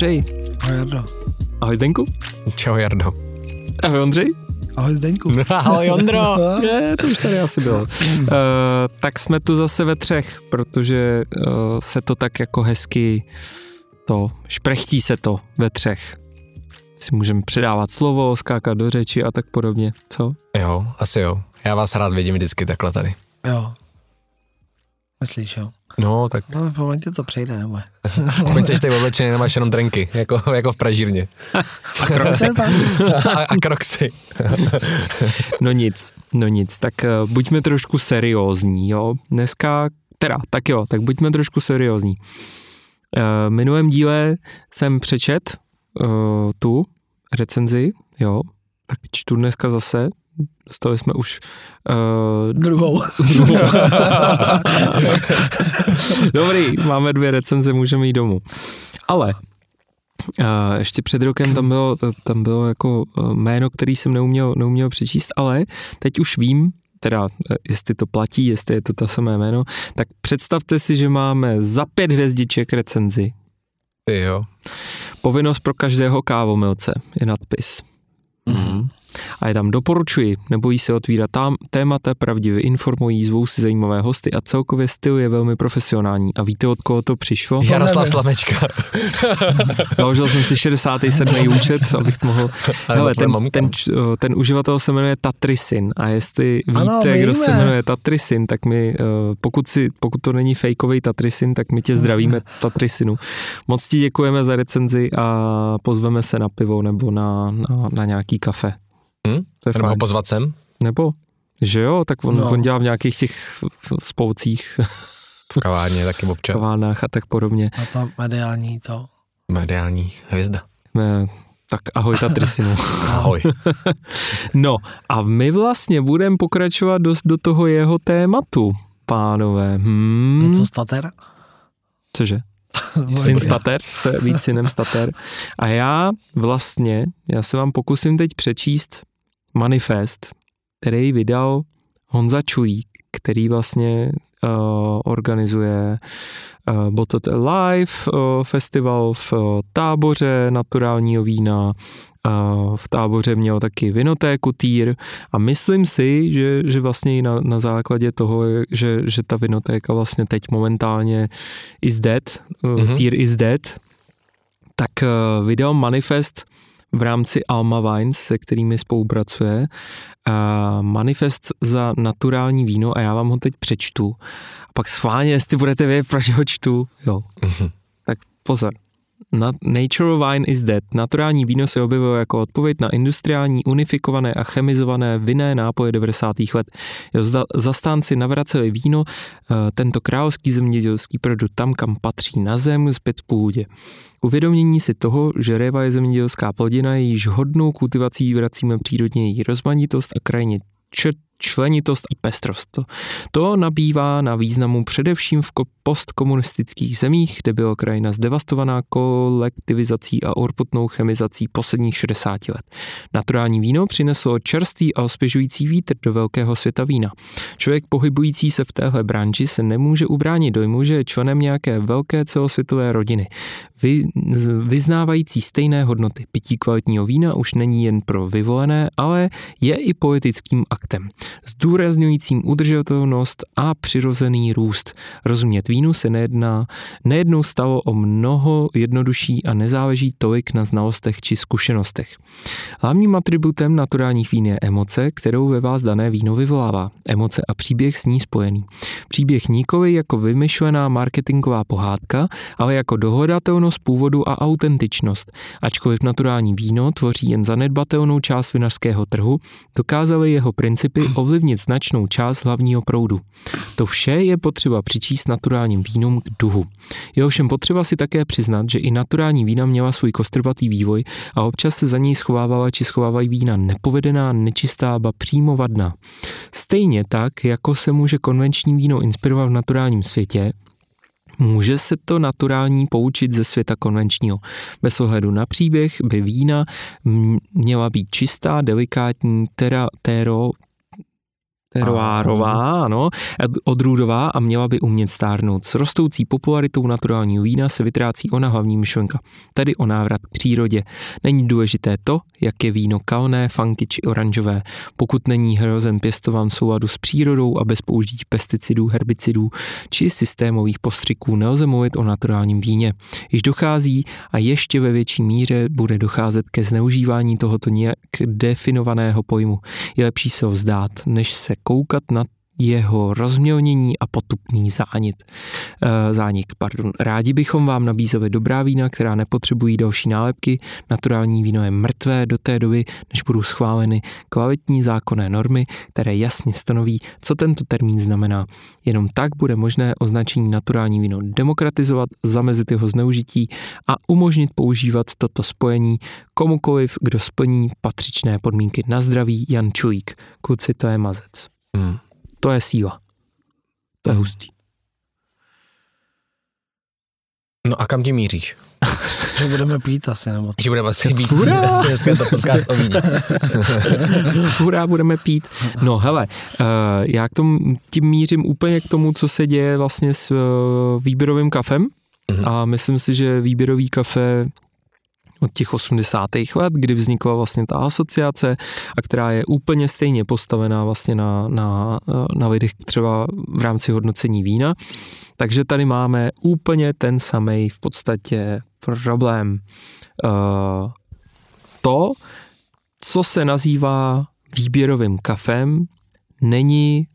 Ahoj Ondřej. Ahoj Jardo. Ahoj Zdenku. Čau Jardo. Ahoj Ondřej. Ahoj Zdeňku. Ahoj Ondro. Je, to už tady asi bylo. Uh, tak jsme tu zase ve třech, protože uh, se to tak jako hezky to, šprechtí se to ve třech. Si můžeme předávat slovo, skákat do řeči a tak podobně. Co? Jo, asi jo. Já vás rád vidím vždycky takhle tady. Jo. Myslíš, jo? No, tak No, v momentě to přejde, nebo? aspoň seš tady oblečený, nemáš jenom drenky, jako, jako v pražírně. A kroky? A, a kroxy. No nic, no nic. Tak uh, buďme trošku seriózní, jo. Dneska, teda, tak jo, tak buďme trošku seriózní. Uh, v minulém díle jsem přečet uh, tu recenzi, jo, tak čtu dneska zase, dostali jsme už uh, Druhou. Dobrý, máme dvě recenze, můžeme jít domů. Ale Uh, ještě před rokem tam bylo, tam bylo jako uh, jméno, který jsem neuměl, neuměl přečíst, ale teď už vím, teda eh, jestli to platí, jestli je to to samé jméno, tak představte si, že máme za pět hvězdiček recenzi. Ty jo. Povinnost pro každého kávomilce je nadpis. Mhm. A je tam doporučuji, nebojí se otvírat tam, témata pravdivě informují, zvou si zajímavé hosty a celkově styl je velmi profesionální. A víte, od koho to přišlo? Jaroslav. Slamečka. Založil jsem si 67. účet, abych mohl... Ale Hele, ten, ten, ten uživatel se jmenuje Tatrisin a jestli víte, Ano, kdo se jmenuje Tatrisin, tak my, eh, pokud, si, pokud to není fejkový Tatrisin, tak my tě zdravíme Tatrisinu. Moc ti děkujeme za recenzi a pozveme se na pivo nebo na, na, na nějaký kafe. Hm? To je Nebo ho fajn. pozvat sem? Nebo? Že jo, tak on, no. On dělá v nějakých těch spolcích, V kavárně taky občas. kavárnách a tak podobně. A ta mediální to. Mediální hvězda. Eh, Tak ahoj Tatrisinu. Ahoj. No a my vlastně budeme pokračovat dost do toho jeho tématu, pánové. Hmm. Něco stater? Cože? Syn stater, co je víc synem stater. A já vlastně, já se vám pokusím teď přečíst manifest, který vydal Honza Čujík, který vlastně uh, organizuje uh, Bottled Alive uh, festival v uh, táboře naturálního vína. Uh, v táboře měl taky vinotéku Týr a myslím si, že, že vlastně i na, na základě toho, že, že ta vinotéka vlastně teď momentálně is dead, uh, Mhm. Týr is dead, tak uh, vydal manifest v rámci Alma Wines, se kterými spolupracuje, manifest za naturální víno a já vám ho teď přečtu. A pak schválně, jestli budete vědět, proč ho čtu, jo. tak pozor. Na- Natural wine is dead. Naturální víno se objevilo jako odpověď na industriální, unifikované a chemizované vinné nápoje 90. let. Zastánci navraceli víno, eh, tento královský zemědělský produkt tam, kam patří na zem, zpět půdě. Uvědomění si toho, že réva je zemědělská plodina, jejíž hodnou kultivací vracíme přírodně její rozmanitost a krajně č- členitost a pestrost. To, nabývá na významu především v ko- postkomunistických zemích, kde byla krajina zdevastovaná kolektivizací a urputnou chemizací posledních 60 let. Naturální víno přineslo čerstvý a osvěžující vítr do velkého světa vína. Člověk pohybující se v téhle branži se nemůže ubránit dojmu, že je členem nějaké velké celosvětové rodiny, vy, vyznávající stejné hodnoty. Pití kvalitního vína už není jen pro vyvolené, ale je i politickým aktem, zdůrazňujícím udržitelnost a přirozený růst. Rozumět vínu se nejedná, nejednou stalo o mnoho jednodušší a nezáleží tolik na znalostech či zkušenostech. Hlavním atributem naturálních vín je emoce, kterou ve vás dané víno vyvolává. Emoce a příběh s ní spojený. Příběh nikoli jako vymyšlená marketingová pohádka, ale jako dohodatelnost původu a autentičnost. Ačkoliv naturální víno tvoří jen zanedbatelnou část vinařského trhu, dokázaly jeho principy ovlivnit značnou část hlavního proudu. To vše je potřeba přičíst naturálním vínům k duhu. Je ovšem potřeba si také přiznat, že i naturální vína měla svůj kostrbatý vývoj a občas se za ní schovávala či schovávají vína nepovedená, nečistá, ba přímo vadná. Stejně tak, jako se může konvenční víno inspirovat v naturálním světě, Může se to naturální poučit ze světa konvenčního. Bez ohledu na příběh by vína měla být čistá, delikátní, tera, téro, Teroárová, ano, odrůdová a měla by umět stárnout. S rostoucí popularitou naturálního vína se vytrácí ona hlavní myšlenka, tedy o návrat k přírodě. Není důležité to, jak je víno kalné, funky či oranžové, pokud není hrozen pěstován v souladu s přírodou a bez použití pesticidů, herbicidů či systémových postřiků nelze mluvit o naturálním víně. Již dochází a ještě ve větší míře bude docházet ke zneužívání tohoto nějak definovaného pojmu. Je lepší se ho vzdát, než se koukat na jeho rozmělnění a potupný zánik. E, zánik pardon. Rádi bychom vám nabízeli dobrá vína, která nepotřebují další nálepky. Naturální víno je mrtvé do té doby, než budou schváleny kvalitní zákonné normy, které jasně stanoví, co tento termín znamená. Jenom tak bude možné označení naturální víno demokratizovat, zamezit jeho zneužití a umožnit používat toto spojení komukoliv, kdo splní patřičné podmínky na zdraví Jan Čujík. Kluci, to je mazec. Hmm. To je síla. To je hustý. No a kam ti míříš? Že budeme pít asi, nebo Že budeme asi pít. Hurá! Dneska je to podcast o víně. Hurá, budeme pít. No hele, uh, já k tomu, tím mířím úplně k tomu, co se děje vlastně s uh, výběrovým kafem. Mm-hmm. A myslím si, že výběrový kafe od těch 80. let, kdy vznikla vlastně ta asociace a která je úplně stejně postavená vlastně na, na, na lidech třeba v rámci hodnocení vína. Takže tady máme úplně ten samý v podstatě problém. Uh, to, co se nazývá výběrovým kafem, není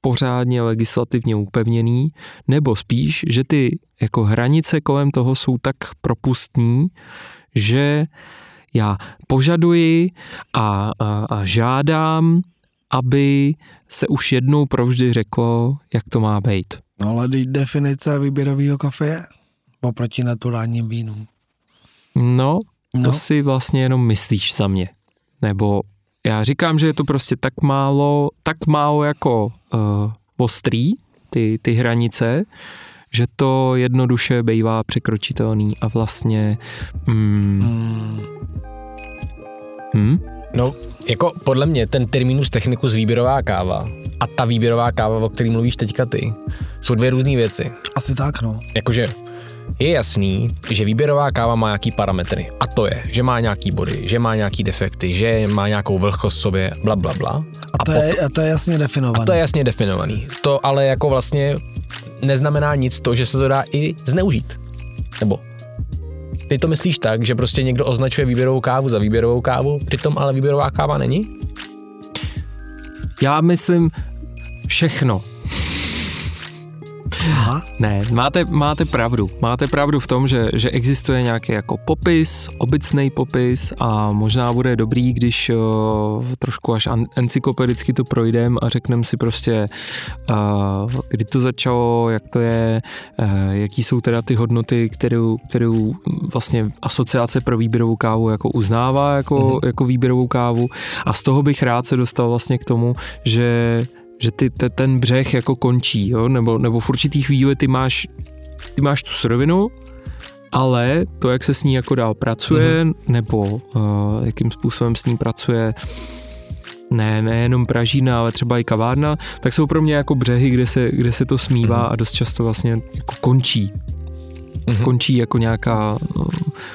pořádně legislativně upevněný, nebo spíš, že ty jako hranice kolem toho jsou tak propustní, že já požaduji a, a, a žádám, aby se už jednou provždy řeklo, jak to má být. No ale definice výběrového kafe je oproti naturálním vínům. No, to no. si vlastně jenom myslíš za mě. Nebo já říkám, že je to prostě tak málo, tak málo jako uh, ostrý, ty, ty hranice, že to jednoduše bývá překročitelný a vlastně... Mm, hmm? No, jako podle mě ten terminus technicus výběrová káva a ta výběrová káva, o který mluvíš teďka ty, jsou dvě různé věci. Asi tak, no. Jakože je jasný, že výběrová káva má nějaký parametry. A to je, že má nějaký body, že má nějaký defekty, že má nějakou vlhkost v sobě, bla, bla, bla. A to, a, je, a to je jasně definovaný. A to je jasně definovaný. To ale jako vlastně neznamená nic to, že se to dá i zneužít. Nebo ty to myslíš tak, že prostě někdo označuje výběrovou kávu za výběrovou kávu, přitom ale výběrová káva není? Já myslím všechno. Aha. Ne, máte, máte pravdu. Máte pravdu v tom, že, že existuje nějaký jako popis, obecný popis a možná bude dobrý, když uh, trošku až encyklopedicky to projdeme a řekneme si prostě, uh, kdy to začalo, jak to je, uh, jaký jsou teda ty hodnoty, kterou, kterou vlastně asociace pro výběrovou kávu jako uznává jako, mm-hmm. jako výběrovou kávu a z toho bych rád se dostal vlastně k tomu, že že ty, te, ten břeh jako končí, jo? Nebo, nebo v určitý chvíli ty máš, ty máš tu surovinu, ale to, jak se s ní jako dál pracuje, mm-hmm. nebo uh, jakým způsobem s ní pracuje ne, nejenom Pražína, ale třeba i kavárna, tak jsou pro mě jako břehy, kde se, kde se to smívá mm-hmm. a dost často vlastně jako končí. Mm-hmm. Končí jako nějaká uh,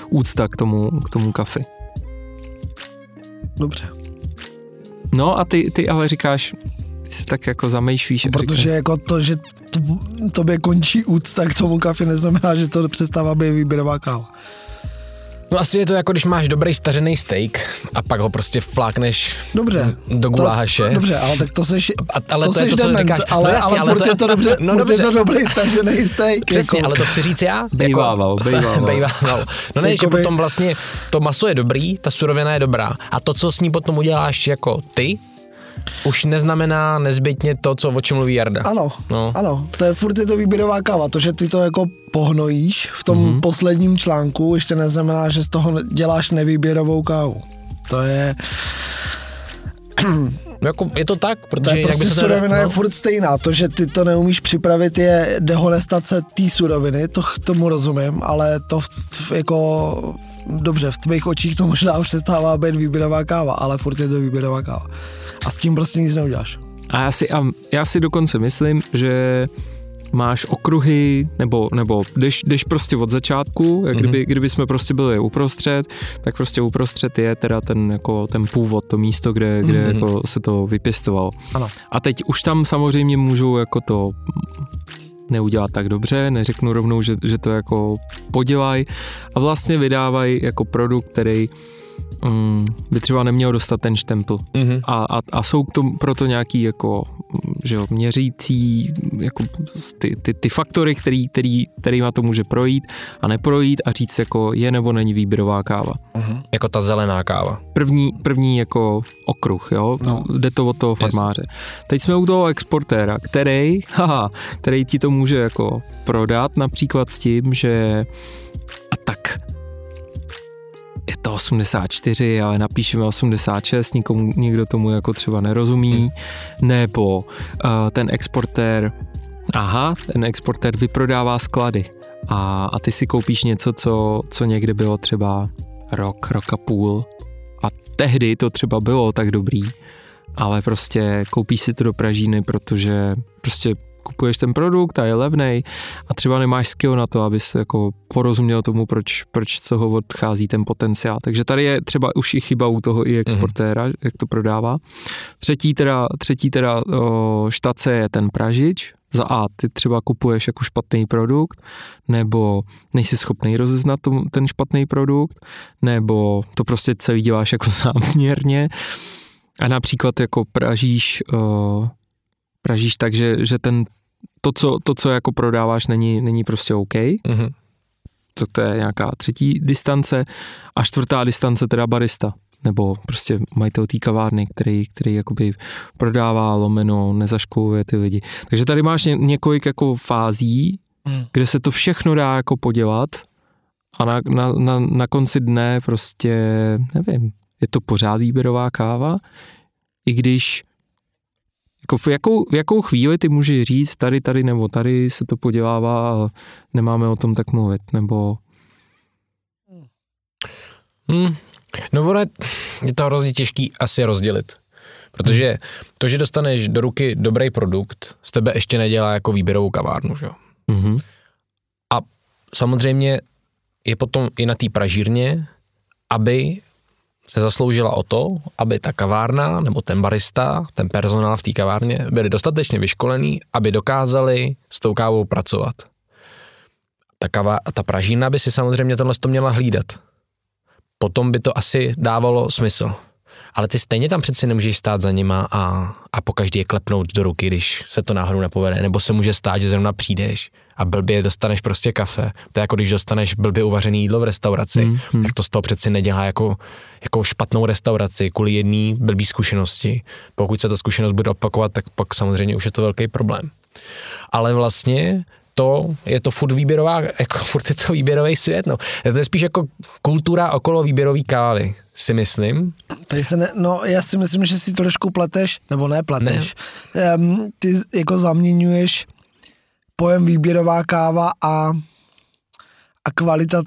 úcta k tomu, k tomu kafi. Dobře. No a ty, ty ale říkáš, ty se tak jako zamýšlíš. No, protože říká... jako to, že to, tobě končí úcta k tomu kafe, neznamená, že to přestává být výběrová káva. No asi je to jako když máš dobrý stařený steak a pak ho prostě flákneš dobře, do guláše. To, dobře, ale tak to seš, a, ale to, to seš je to, dement, říkáš, ale, no jasně, ale, ale furt, to, je to dobře, no furt dobře. je to dobrý stařený steak. Přesně, jako. ale to chci říct já. Bejvával, jako, bejvával. bejvával. No ne, že potom vlastně to maso je dobrý, ta surovina je dobrá a to, co s ní potom uděláš jako ty, už neznamená nezbytně to, co o čem mluví Jarda. Ano, no. ano, to je furt je to výběrová káva. To, že ty to jako pohnojíš v tom mm-hmm. posledním článku, ještě neznamená, že z toho děláš nevýběrovou kávu. To je... No jako je to tak, protože... To je prostě surovina no. je furt stejná. To, že ty to neumíš připravit, je dehonestace té suroviny, to tomu rozumím, ale to v, v, jako... Dobře, v tvých očích to možná přestává být výběrová káva, ale furt je to výběrová káva. A s tím prostě nic neuděláš. A já si, a já si dokonce myslím, že máš okruhy, nebo, nebo jdeš, jdeš prostě od začátku, jak kdyby, mm-hmm. kdyby jsme prostě byli uprostřed, tak prostě uprostřed je teda ten, jako, ten původ, to místo, kde, kde mm-hmm. jako se to vypěstovalo. Ano. A teď už tam samozřejmě můžou jako to neudělat tak dobře, neřeknu rovnou, že, že to jako podělají a vlastně vydávají jako produkt, který mm, by třeba neměl dostat ten štempel. Mm-hmm. A, a, a jsou k tomu proto nějaký jako, že jo, měřící jako ty, ty, ty faktory, který, který, kterýma to může projít a neprojít a říct jako je nebo není výběrová káva. Mm-hmm. Jako ta zelená káva. První, první jako okruh, jo, no. jde to od toho farmáře. Yes. Teď jsme u toho exportéra, který, haha, který ti to může jako prodat například s tím, že a tak je to 84, ale napíšeme 86, nikomu, nikdo tomu jako třeba nerozumí, nebo uh, ten exportér, aha, ten exportér vyprodává sklady. A, a ty si koupíš něco, co, co někde bylo třeba rok, rok a půl. A tehdy to třeba bylo tak dobrý, ale prostě koupíš si to do Pražíny, protože prostě kupuješ ten produkt a je levný a třeba nemáš skill na to, abys jako porozuměl tomu, proč, proč co ho odchází ten potenciál. Takže tady je třeba už i chyba u toho i exportéra, mm-hmm. jak to prodává. Třetí teda, třetí teda o, štace je ten pražič, za A, ty třeba kupuješ jako špatný produkt, nebo nejsi schopný rozeznat tom, ten špatný produkt, nebo to prostě celý děláš jako záměrně a například jako pražíš, uh, pražíš tak, že, že ten to, co, to, co jako prodáváš, není, není prostě OK. Mm-hmm. To, to je nějaká třetí distance. A čtvrtá distance teda barista nebo prostě majitel té kavárny, který, který jakoby prodává lomeno, nezaškoluje ty lidi. Takže tady máš ně, několik jako fází, hmm. kde se to všechno dá jako podělat a na, na, na, na konci dne prostě, nevím, je to pořád výběrová káva, i když jako v jakou, v jakou chvíli ty můžeš říct, tady, tady nebo tady se to podělává a nemáme o tom tak mluvit, nebo... Hmm. No ono je to hrozně těžký asi rozdělit. Protože to, že dostaneš do ruky dobrý produkt, z tebe ještě nedělá jako výběrovou kavárnu, že jo? Mm-hmm. A samozřejmě je potom i na té pražírně, aby se zasloužila o to, aby ta kavárna nebo ten barista, ten personál v té kavárně byli dostatečně vyškolení, aby dokázali s tou kávou pracovat. Ta, kava, ta pražína by si samozřejmě tohle to měla hlídat. Potom by to asi dávalo smysl. Ale ty stejně tam přeci nemůžeš stát za nima a, a po každý je klepnout do ruky, když se to náhodou nepovede. Nebo se může stát, že zrovna přijdeš a blbě dostaneš prostě kafe. To je jako když dostaneš blbě uvařený jídlo v restauraci, mm, mm. tak to z toho přeci nedělá jako, jako špatnou restauraci kvůli jedné blbý zkušenosti. Pokud se ta zkušenost bude opakovat, tak pak samozřejmě už je to velký problém. Ale vlastně to, je to furt výběrová, jako furt je to výběrový svět, no. To je spíš jako kultura okolo výběrový kávy, si myslím. Tady se ne, no já si myslím, že si trošku pleteš, nebo ne pleteš, ne. Um, ty jako zaměňuješ pojem výběrová káva a, a kvalita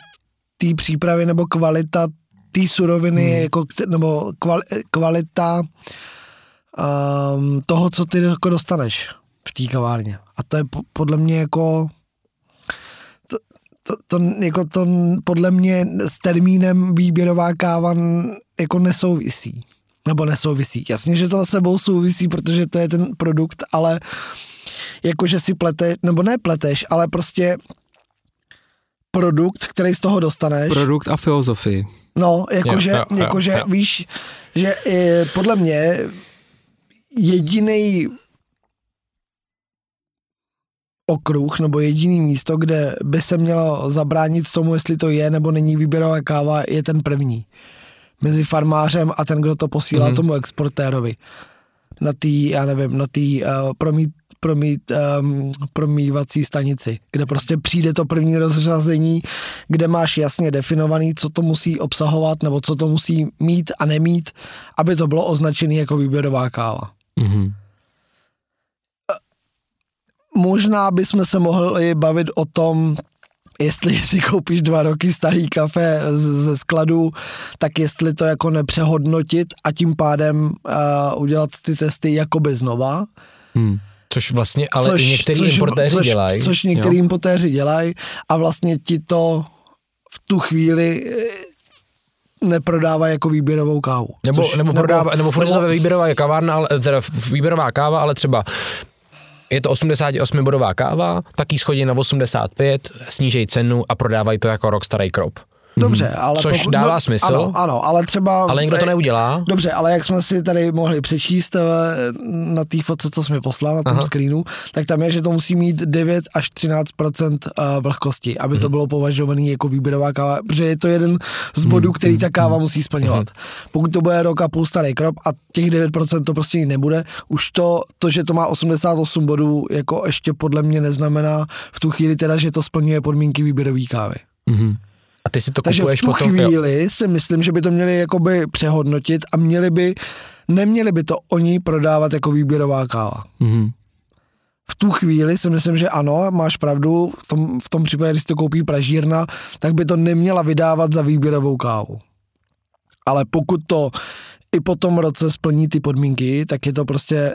té přípravy nebo kvalita té suroviny, hmm. jako, nebo kvalita um, toho, co ty jako dostaneš v té kavárně. A to je po, podle mě jako to, to, jako to podle mě s termínem výběrová káva jako nesouvisí. Nebo nesouvisí. Jasně, že to s sebou souvisí, protože to je ten produkt, ale jakože si plete, nebo ne pleteš, ale prostě produkt, který z toho dostaneš. Produkt a filozofii. No, jakože, jakože víš, že je, podle mě jediný okruh nebo jediný místo, kde by se mělo zabránit tomu, jestli to je nebo není výběrová káva, je ten první. Mezi farmářem a ten, kdo to posílá mm-hmm. tomu exportérovi. Na tý, já nevím, na tý uh, promít, promít, um, promývací stanici, kde prostě přijde to první rozřazení, kde máš jasně definovaný, co to musí obsahovat nebo co to musí mít a nemít, aby to bylo označené jako výběrová káva. Mm-hmm možná bychom se mohli bavit o tom, jestli si koupíš dva roky starý kafe ze skladu, tak jestli to jako nepřehodnotit a tím pádem uh, udělat ty testy jakoby znova. Hmm. Což vlastně ale i některý importéři což, dělají. Což některý jo. importéři dělají a vlastně ti to v tu chvíli eh, neprodává jako výběrovou kávu. Nebo, Což- nebo, prodává, nebo furt to ve výběrová kavárna, ale, teda výběrová káva, ale třeba je to 88 bodová káva, tak jí schodí na 85, snížejí cenu a prodávají to jako rok starý krop. Dobře, ale Mhm. Což dává smysl. Ano, ano, ale třeba... Ale nikdo to neudělá. Dobře, ale jak jsme si tady mohli přečíst eh, na té fotce, co jsme poslal na tom Aha. screenu, tak tam je, že to musí mít 9 až 13% vlhkosti, aby Mhm. to bylo považované jako výběrová káva, protože je to jeden z bodů, který ta káva musí splňovat. Pokud to bude rok a půl starý krop a těch 9% to prostě nebude, už to, to, že to má 88 bodů, jako ještě podle mě neznamená v tu chvíli teda, že to splňuje podmínky výběrové kávy. Mhm. A ty si to Takže kupuješ v tu potom. jo. chvíli si myslím, že by to měli jakoby přehodnotit a měli by, neměli by to oni prodávat jako výběrová káva. Mhm. V tu chvíli si myslím, že ano, máš pravdu, v tom, v tom případě, když si to koupí pražírna, tak by to neměla vydávat za výběrovou kávu. Ale pokud to i po tom roce splní ty podmínky, tak je to prostě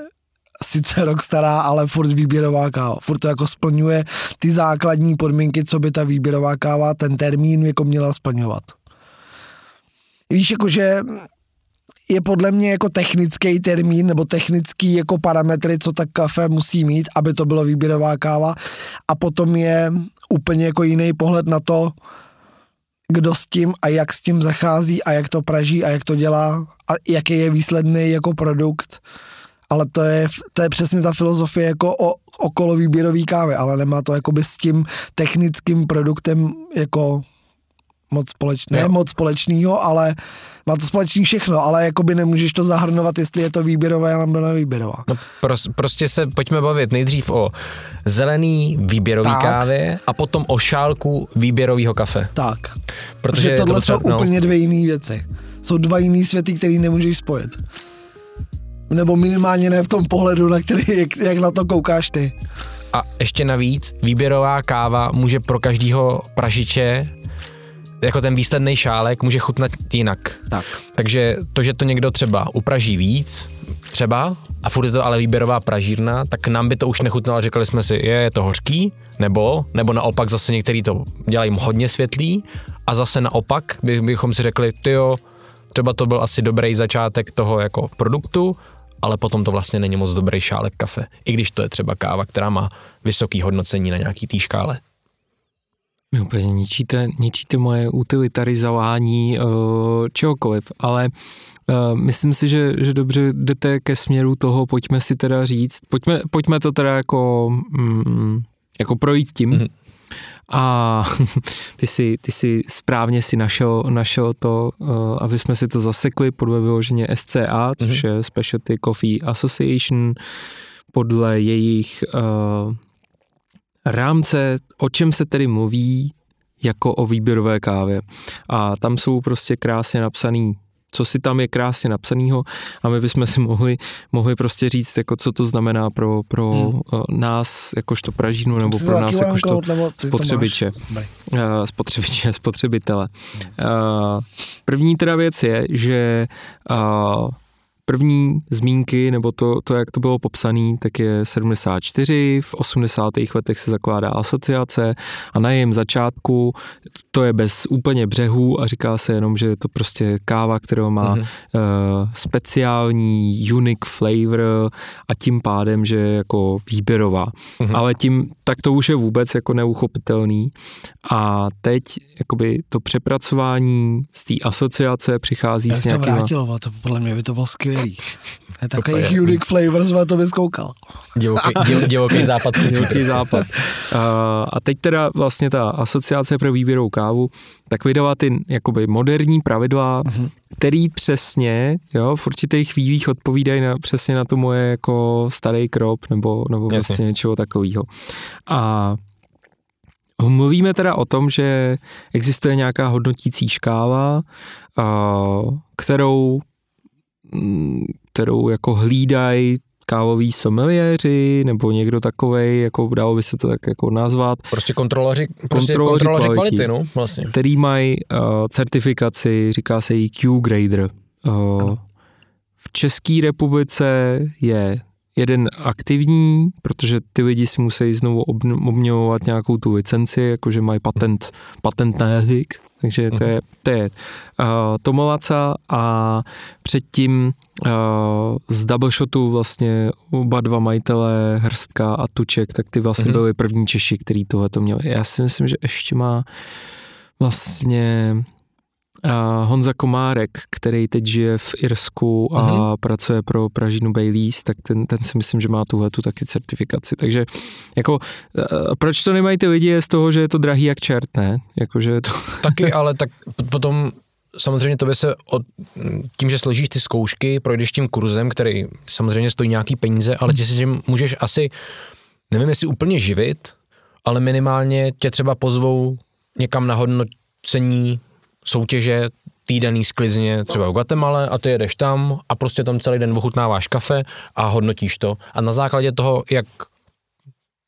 sice rok stará, ale furt výběrová káva. Furt to jako splňuje ty základní podmínky, co by ta výběrová káva, ten termín jako měla splňovat. Víš, jakože je podle mě jako technický termín nebo technický jako parametry, co ta kafe musí mít, aby to bylo výběrová káva a potom je úplně jako jiný pohled na to, kdo s tím a jak s tím zachází a jak to praží a jak to dělá a jaký je výsledný jako produkt. Ale to je, to je přesně ta filozofie jako o, okolo výběrový kávy, ale nemá to jakoby s tím technickým produktem jako moc společný, ne moc společného, ale má to společný všechno, ale jakoby nemůžeš to zahrnovat, jestli je to výběrová nebo nevýběrová. No pros, prostě se pojďme bavit nejdřív o zelený výběrový Tak. kávě a potom o šálku výběrového kafe. Tak. Protože Protože to tohle docela- jsou no. úplně dvě jiné věci. Jsou dva jiný světy, které nemůžeš spojit. Nebo minimálně ne v tom pohledu, na který, jak, jak na to koukáš ty. A ještě navíc, výběrová káva může pro každého pražiče jako ten výsledný šálek může chutnat jinak. Tak. Takže to, že to někdo třeba upraží víc, třeba, a furt je to ale výběrová pražírna, tak nám by to už nechutnalo, řekli jsme si, je, je to hořký, nebo, nebo naopak zase některý to dělají hodně světlý a zase naopak by, bychom si řekli, tyjo, třeba to byl asi dobrý začátek toho jako produktu, ale potom to vlastně není moc dobrý šálek kafe, i když to je třeba káva, která má vysoký hodnocení na nějaký té škále. Vy úplně ničíte, ničíte moje utilitarizování uh, čehokoliv, ale uh, myslím si, že, že dobře jdete ke směru toho, pojďme si teda říct, pojďme, pojďme to teda jako, mm, jako projít tím. Mhm. Mm-hmm. A ty si, ty si správně si našel, našel to, uh, aby jsme si to zasekli podle vyloženě SCA, což Mhm. je Specialty Coffee Association, podle jejich uh, rámce, o čem se tedy mluví jako o výběrové kávě. A tam jsou prostě krásně napsaný co si tam je krásně napsanýho a my bychom si mohli, mohli prostě říct, jako co to znamená pro, pro Hmm. hmm. nás, jakožto pražínu, nebo pro nás, jakožto spotřebiče. uh, spotřebiče, spotřebitele. Uh, první teda věc je, že uh, první zmínky, nebo to, to, jak to bylo popsané, tak je 74, v 80. letech se zakládá asociace a na jejím začátku to je bez úplně břehů a říká se jenom, že je to prostě káva, která má Mhm. uh, speciální unique flavor a tím pádem, že je jako výběrová. Mhm. Ale tím, tak to už je vůbec jako neuchopitelný a teď jakoby to přepracování z té asociace přichází Jak s to nějakýma... vrátilo, to podle mě by to bylo skvělý. Je takový Úplně. unique flavor, jsme to vyzkoukal. Divoký, div, divoký západ. Divoký západ. A, a teď teda vlastně ta asociace pro výběrovou kávu tak vydala ty jakoby moderní pravidla, Mhm. který přesně jo, v určitých chvílích odpovídají na, přesně na to moje jako starý krop nebo, nebo Jasně. vlastně něčeho takového. A mluvíme teda o tom, že existuje nějaká hodnotící škála, a, kterou, kterou jako hlídají kávoví someliéři nebo někdo takovej, jako dalo by se to tak jako nazvat. Prostě kontroloři, prostě kontroloři, kontroloři kvality, kvality, no, vlastně. Který mají uh, certifikaci, říká se jí Q-grader. Uh, v České republice je jeden aktivní, protože ty lidi si musí znovu obměňovat nějakou tu licenci, jakože mají patent, patent na jazyk, takže to je, to je uh, Tomolaca a předtím uh, z double shotu vlastně oba dva majitelé Hrstka a Tuček, tak ty vlastně mm-hmm. byli první Češi, který tohle to měli. Já si myslím, že ještě má vlastně Honza Komárek, který teď žije v Irsku a uh-huh. pracuje pro Pražinu Baileys, tak ten, ten si myslím, že má tuhle tu taky certifikaci. Takže jako, uh, proč to nemají ty lidi je z toho, že je to drahý jak čert, ne? Jako, že je to... Taky, ale tak potom samozřejmě to by se od, tím, že složíš ty zkoušky, projdeš tím kurzem, který samozřejmě stojí nějaký peníze, ale ty si tím můžeš asi, nevím jestli úplně živit, ale minimálně tě třeba pozvou někam na hodnocení soutěže týdenní sklizně třeba v Guatemala a ty jedeš tam a prostě tam celý den ochutnáváš kafe a hodnotíš to. A na základě toho, jak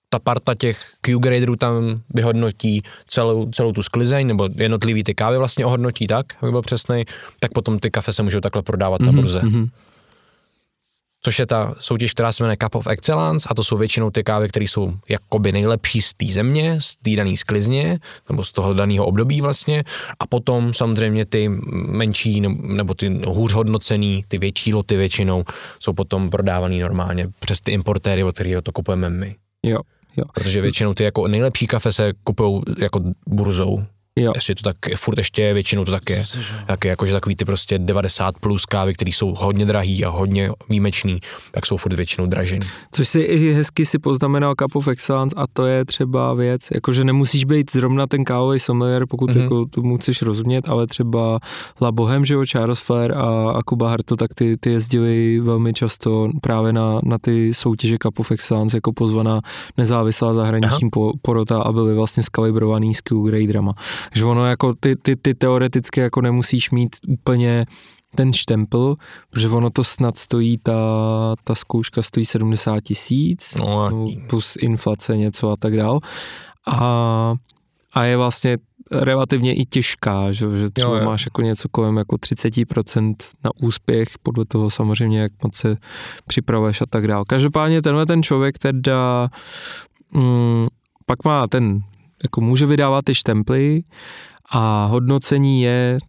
ta parta těch Q-graderů tam vyhodnotí celou, celou tu sklizeň, nebo jednotlivý ty kávy vlastně ohodnotí tak, aby byl přesný, tak potom ty kafe se můžou takhle prodávat mm-hmm, na mhm, burze. Mm-hmm což je ta soutěž, která se jmenuje Cup of Excellence a to jsou většinou ty kávy, které jsou jakoby nejlepší z té země, z té dané sklizně, nebo z toho daného období vlastně a potom samozřejmě ty menší nebo ty hůř hodnocený, ty větší loty většinou jsou potom prodávaný normálně přes ty importéry, od kterých to kupujeme my. Jo. Jo. Protože většinou ty jako nejlepší kafe se kupují jako burzou, Jo. Jestli to tak furt ještě většinou to tak je. Tak je jakože takový ty prostě 90 plus kávy, které jsou hodně drahý a hodně výjimečný, tak jsou furt většinou dražený. Což si i hezky si poznamenal Cup of Excellence a to je třeba věc, jakože nemusíš být zrovna ten kávový sommelier, pokud mm-hmm. jako tomu chceš rozumět, ale třeba La Bohem, že jo, Charles Flair a, a Kuba Harto, tak ty, ty jezdili velmi často právě na, na ty soutěže Cup of Excellence jako pozvaná nezávislá zahraniční po, porota a byly vlastně skalibrovaný s Q-graderama. Takže ono jako ty, ty, ty teoreticky jako nemusíš mít úplně ten štempel, protože ono to snad stojí, ta, ta zkouška stojí 70 tisíc, no, plus inflace něco a tak dál. A, a je vlastně relativně i těžká, že, že třeba jo, jo. máš jako něco kolem jako 30% na úspěch, podle toho samozřejmě, jak moc se připravuješ a tak dál. Každopádně tenhle ten člověk teda mm, pak má ten jako může vydávat ty štemply a hodnocení je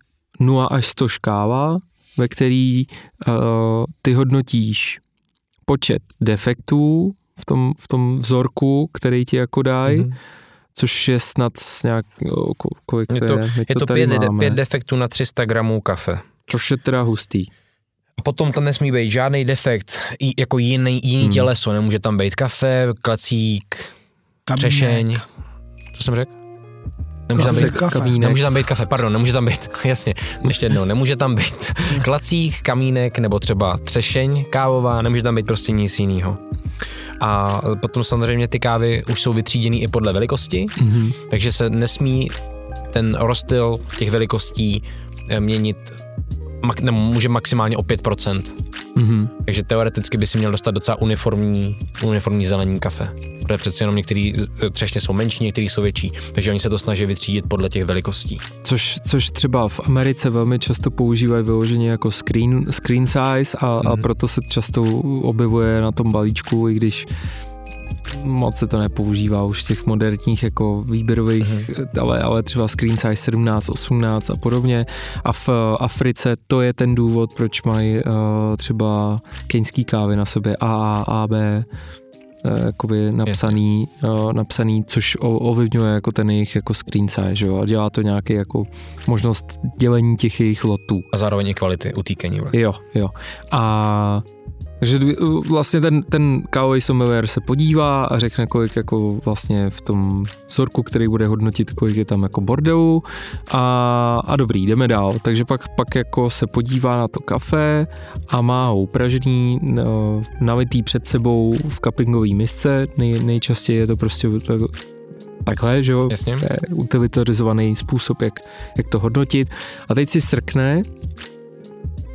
0 až 100 škála, ve který uh, ty hodnotíš počet defektů v tom, v tom vzorku, který ti jako dají, mm-hmm. což je snad nějak, kolik je to, je? Je to pět, pět defektů na 300 gramů kafe. Což je teda hustý. A potom tam nesmí být žádný defekt, jako jiný, jiný hmm. těleso, nemůže tam být kafe, klacík, třešeň, co jsem řekl? Nemůže tam být kafe. Kamínek. Nemůže tam být kafe, pardon, nemůže tam být, jasně, ještě jednou, nemůže tam být klacích, kamínek nebo třeba třešeň kávová, nemůže tam být prostě nic jiného. A potom samozřejmě ty kávy už jsou vytříděny i podle velikosti, mm-hmm. takže se nesmí ten rozstyl těch velikostí eh, měnit mak, nebo může maximálně o 5%. Mm-hmm. Takže teoreticky by si měl dostat docela uniformní, uniformní zelení kafe. Protože přece jenom některý eh, třešně jsou menší, některý jsou větší, takže oni se to snaží vytřídit podle těch velikostí. Což, což třeba v Americe velmi často používají vyloženě jako screen, screen size a, mm-hmm. a mhm. proto se často objevuje na tom balíčku, i když moc se to nepoužívá už v těch moderních jako výběrových, uh-huh. ale, ale třeba screen size 17, 18 a podobně. A v Africe to je ten důvod, proč mají uh, třeba keňský kávy na sobě A, A, B, uh, jakoby napsaný, uh, napsaný, což ovlivňuje jako ten jejich jako screen size, že jo, a dělá to nějaký jako možnost dělení těch jejich lotů. A zároveň i kvality utíkení vlastně. Jo, jo. A takže vlastně ten, ten kávový sommelier se podívá a řekne, kolik jako vlastně v tom vzorku, který bude hodnotit, kolik je tam jako bordelu a, a dobrý, jdeme dál. Takže pak, pak jako se podívá na to kafe a má ho upražený, no, nalitý před sebou v cuppingové misce, Nej, nejčastěji je to prostě takhle, že jo, Jasně. utilitarizovaný způsob, jak, jak to hodnotit. A teď si srkne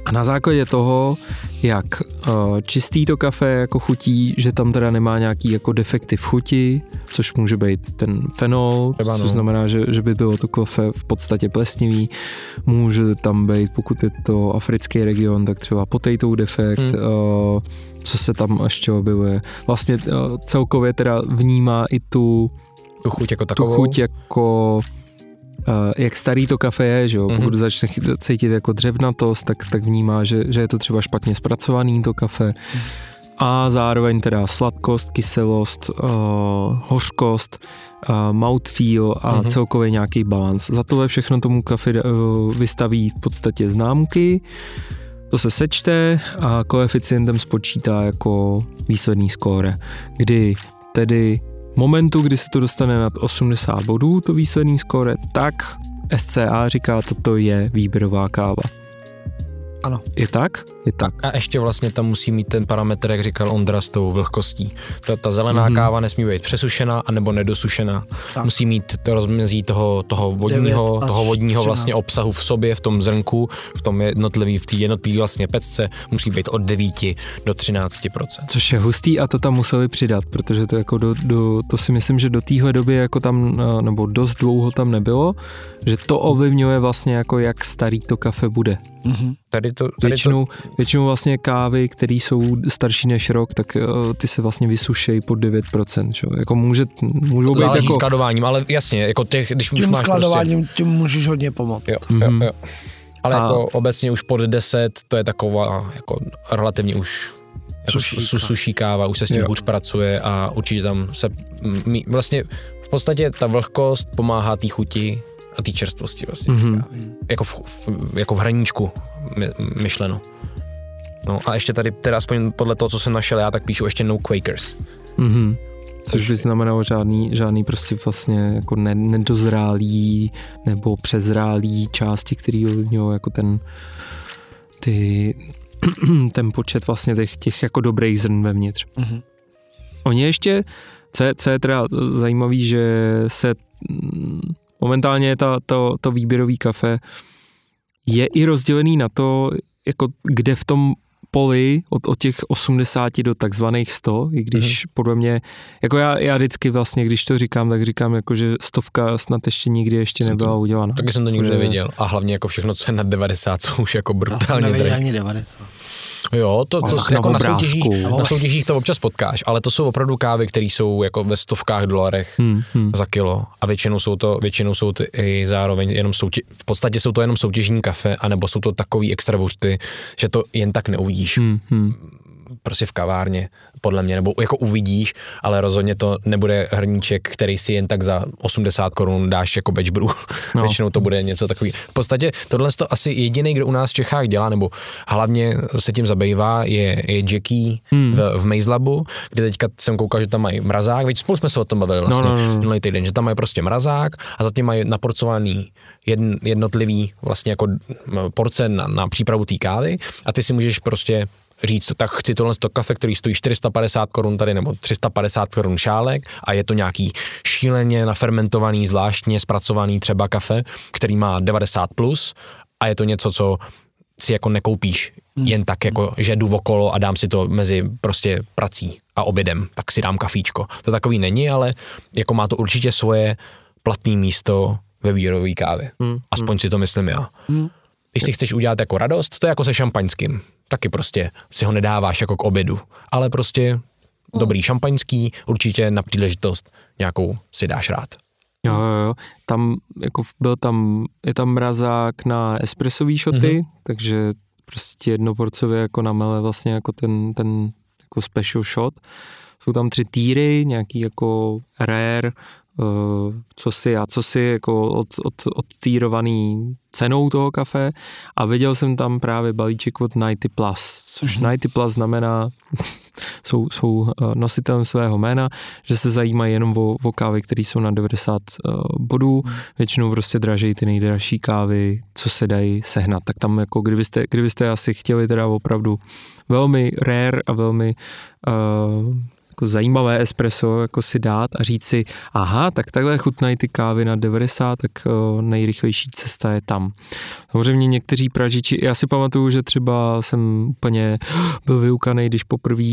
A na základě toho, jak uh, čistý to kafe jako chutí, že tam teda nemá nějaký jako defekty v chuti, což může být ten fenol, Třeba, no. což znamená, že, že by bylo to kafe v podstatě plesnivý. Může tam být, pokud je to africký region, tak třeba potato defekt, hmm. uh, co se tam ještě objevuje. Vlastně uh, celkově teda vnímá i tu tu chuť jako takovou. Tu chuť jako jak starý to kafe je, že jo? Mm-hmm. pokud začne cítit jako dřevnatost, tak, tak vnímá, že, že je to třeba špatně zpracovaný to kafe. A zároveň teda sladkost, kyselost, uh, hořkost, uh, mouthfeel a mm-hmm. celkově nějaký balans. Za to ve všechno tomu kafe uh, vystaví v podstatě známky, to se sečte a koeficientem spočítá jako výsledný skóre, kdy tedy momentu, kdy se to dostane nad 80 bodů, to výsledný skóre, tak SCA říká, toto je výběrová káva. Ano. Je tak? Je tak. A ještě vlastně tam musí mít ten parametr, jak říkal Ondra, s tou vlhkostí. Ta, ta zelená mm-hmm. káva nesmí být přesušená anebo nedosušená. Tak. Musí mít to rozmezí toho, toho vodního, toho vodního vlastně obsahu v sobě, v tom zrnku, v tom jednotlivý, v té jednotlivé vlastně pecce, musí být od 9 do 13% Což je hustý a to tam museli přidat, protože to jako do, do to si myslím, že do téhle doby jako tam, eh, nebo dost dlouho tam nebylo, že to ovlivňuje vlastně jako jak starý to kafe bude. Mm-hmm. Tady to, tady většinou, to... většinou vlastně kávy, které jsou starší než rok, tak uh, ty se vlastně vysušejí pod 9%. Čo? Jako může, můžou být Záleží jako... skladováním, ale jasně, jako těch, když tím už máš skladováním prostě... tím můžeš hodně pomoct. Jo, mm-hmm. jo, mhm. jo. Ale a... jako obecně už pod 10, to je taková jako relativně už jako suší, suší káva, už se s tím jo. už pracuje a určitě tam se mý, vlastně v podstatě ta vlhkost pomáhá té chuti a té čerstvosti vlastně. Mm-hmm. Jako, v, v, jako v hraníčku my, myšleno. No a ještě tady, teda aspoň podle toho, co jsem našel já, tak píšu ještě no Quakers. Mm-hmm. Což by znamenalo žádný, žádný prostě vlastně jako ne, nedozrálý nebo přezrálý části, který ovlivňují jako ten ty, ten počet vlastně těch, těch jako dobrých zrn vevnitř. Mm-hmm. Oni ještě, co je, co je teda zajímavý, že se momentálně ta, to, to výběrový kafe je i rozdělený na to, jako kde v tom poli od, od těch 80 do takzvaných 100, i když mm. podle mě, jako já, já vždycky vlastně, když to říkám, tak říkám jako, že stovka snad ještě nikdy ještě jsem nebyla to, udělána. Taky jsem to nikdy neviděl a hlavně jako všechno, co je nad 90, jsou už jako brutálně drahé. ani 90. Jo, to, to, jako na, soutěžích, na soutěžích to občas potkáš, ale to jsou opravdu kávy, které jsou jako ve stovkách dolarech hmm, hmm. za kilo a většinou jsou to, většinou jsou to i zároveň jenom soutěž, v podstatě jsou to jenom soutěžní kafe, anebo jsou to takový extra bušty, že to jen tak neuvidíš. Hmm, hmm prostě v kavárně, podle mě, nebo jako uvidíš, ale rozhodně to nebude hrníček, který si jen tak za 80 korun dáš jako batch brew. No. Většinou to bude něco takový. V podstatě tohle to asi jediný, kdo u nás v Čechách dělá, nebo hlavně se tím zabývá, je, je Jackie hmm. v, v Maze Labu, kde teďka jsem koukal, že tam mají mrazák, víc spolu jsme se o tom bavili vlastně no, no, no. minulý týden, že tam mají prostě mrazák a zatím mají naporcovaný jedn, jednotlivý vlastně jako porce na, na přípravu té kávy a ty si můžeš prostě říct, tak chci tohle to kafe, který stojí 450 korun tady nebo 350 korun šálek a je to nějaký šíleně nafermentovaný, zvláštně zpracovaný třeba kafe, který má 90 plus a je to něco, co si jako nekoupíš hmm. jen tak jako, že jdu okolo a dám si to mezi prostě prací a obědem, tak si dám kafíčko. To takový není, ale jako má to určitě svoje platné místo ve výrobové kávě. Hmm. Aspoň hmm. si to myslím já. Když si chceš udělat jako radost, to je jako se šampaňským taky prostě si ho nedáváš jako k obědu, ale prostě dobrý šampaňský, určitě na příležitost nějakou si dáš rád. Jo, jo, jo. Tam, jako byl tam, je tam mrazák na espressový šoty, mm-hmm. takže prostě jednoporcově jako namele vlastně jako ten, ten jako special shot. Jsou tam tři týry, nějaký jako rare, co si a co si jako od, od, odtýrovaný cenou toho kafe a viděl jsem tam právě balíček od Nighty Plus, což mm-hmm. Nighty Plus znamená, jsou, jsou eh, nositelem svého jména, že se zajímají jenom o, o kávy, které jsou na 90 uh, eh, bodů, mm. většinou prostě dražejí ty nejdražší kávy, co se dají sehnat, tak tam jako kdybyste, kdybyste asi chtěli teda opravdu velmi rare a velmi uh, jako zajímavé espresso jako si dát a říct si, aha, tak takhle chutnají ty kávy na 90, tak uh, nejrychlejší cesta je tam. Samozřejmě někteří pražiči, já si pamatuju, že třeba jsem úplně byl vyukaný, když poprvé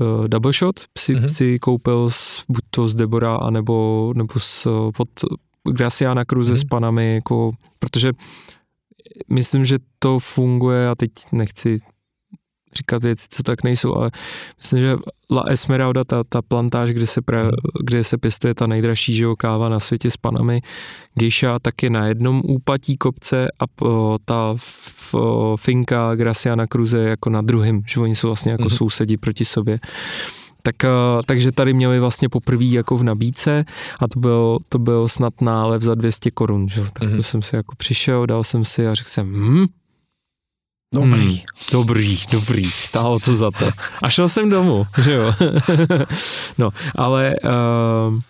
uh, double shot si, mm-hmm. si koupil s, buď to z Debora, anebo, nebo s, pod Graciana Cruze mm-hmm. s panami, jako, protože myslím, že to funguje a teď nechci říkat věci, co tak nejsou, ale myslím, že La Esmeralda, ta, ta plantáž, kde se, pra, kde se pěstuje ta nejdražší že káva na světě s panami, Geisha, tak je na jednom úpatí kopce a o, ta f, o, finka Graciana Cruze jako na druhém, že oni jsou vlastně jako mm-hmm. sousedi proti sobě. Tak, takže tady měli vlastně poprvé jako v nabídce a to byl, to byl snad nálev za 200 korun, že? tak mm-hmm. to mhm. jsem si jako přišel, dal jsem si a řekl jsem, hm, Dobrý. Hmm, dobrý, dobrý, stálo to za to. A šel jsem domů, že jo. no, ale uh,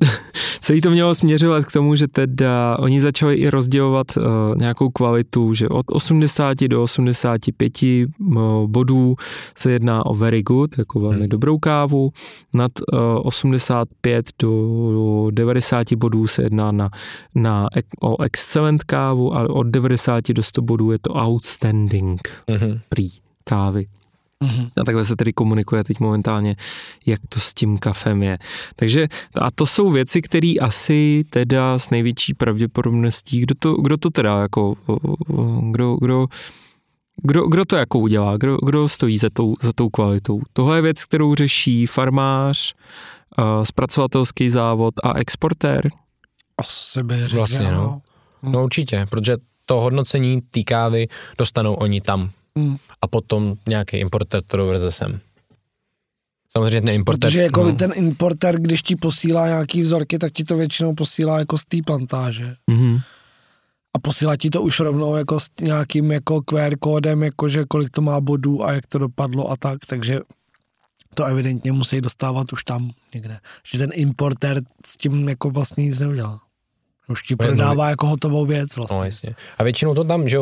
celý to mělo směřovat k tomu, že teda oni začali i rozdělovat uh, nějakou kvalitu, že od 80 do 85 uh, bodů se jedná o very good, jako velmi hmm. dobrou kávu, nad uh, 85 do 90 bodů se jedná na, na o excellent kávu a od 90 do 100 bodů je to outstanding hmm. prý kávy. Mm-hmm. A takhle se tedy komunikuje teď momentálně, jak to s tím kafem je. Takže a to jsou věci, které asi teda s největší pravděpodobností, kdo to, kdo to teda jako, kdo, kdo, kdo, kdo to jako udělá, kdo, kdo stojí za tou, za tou kvalitou. Tohle je věc, kterou řeší farmář, zpracovatelský závod a exportér. Asi by řekl, Vlastně, no. No určitě, protože to hodnocení té kávy dostanou oni tam Hmm. A potom nějaký importer to doveze sem. Samozřejmě ten importer... Protože jako no. ten importer, když ti posílá nějaký vzorky, tak ti to většinou posílá jako z té plantáže. Mm-hmm. A posílá ti to už rovnou jako s nějakým jako QR kódem, jakože kolik to má bodů a jak to dopadlo a tak, takže to evidentně musí dostávat už tam někde. Že ten importer s tím jako vlastně nic neudělá. Už ti prodává no, jako hotovou věc vlastně. No, jasně. A většinou to tam, že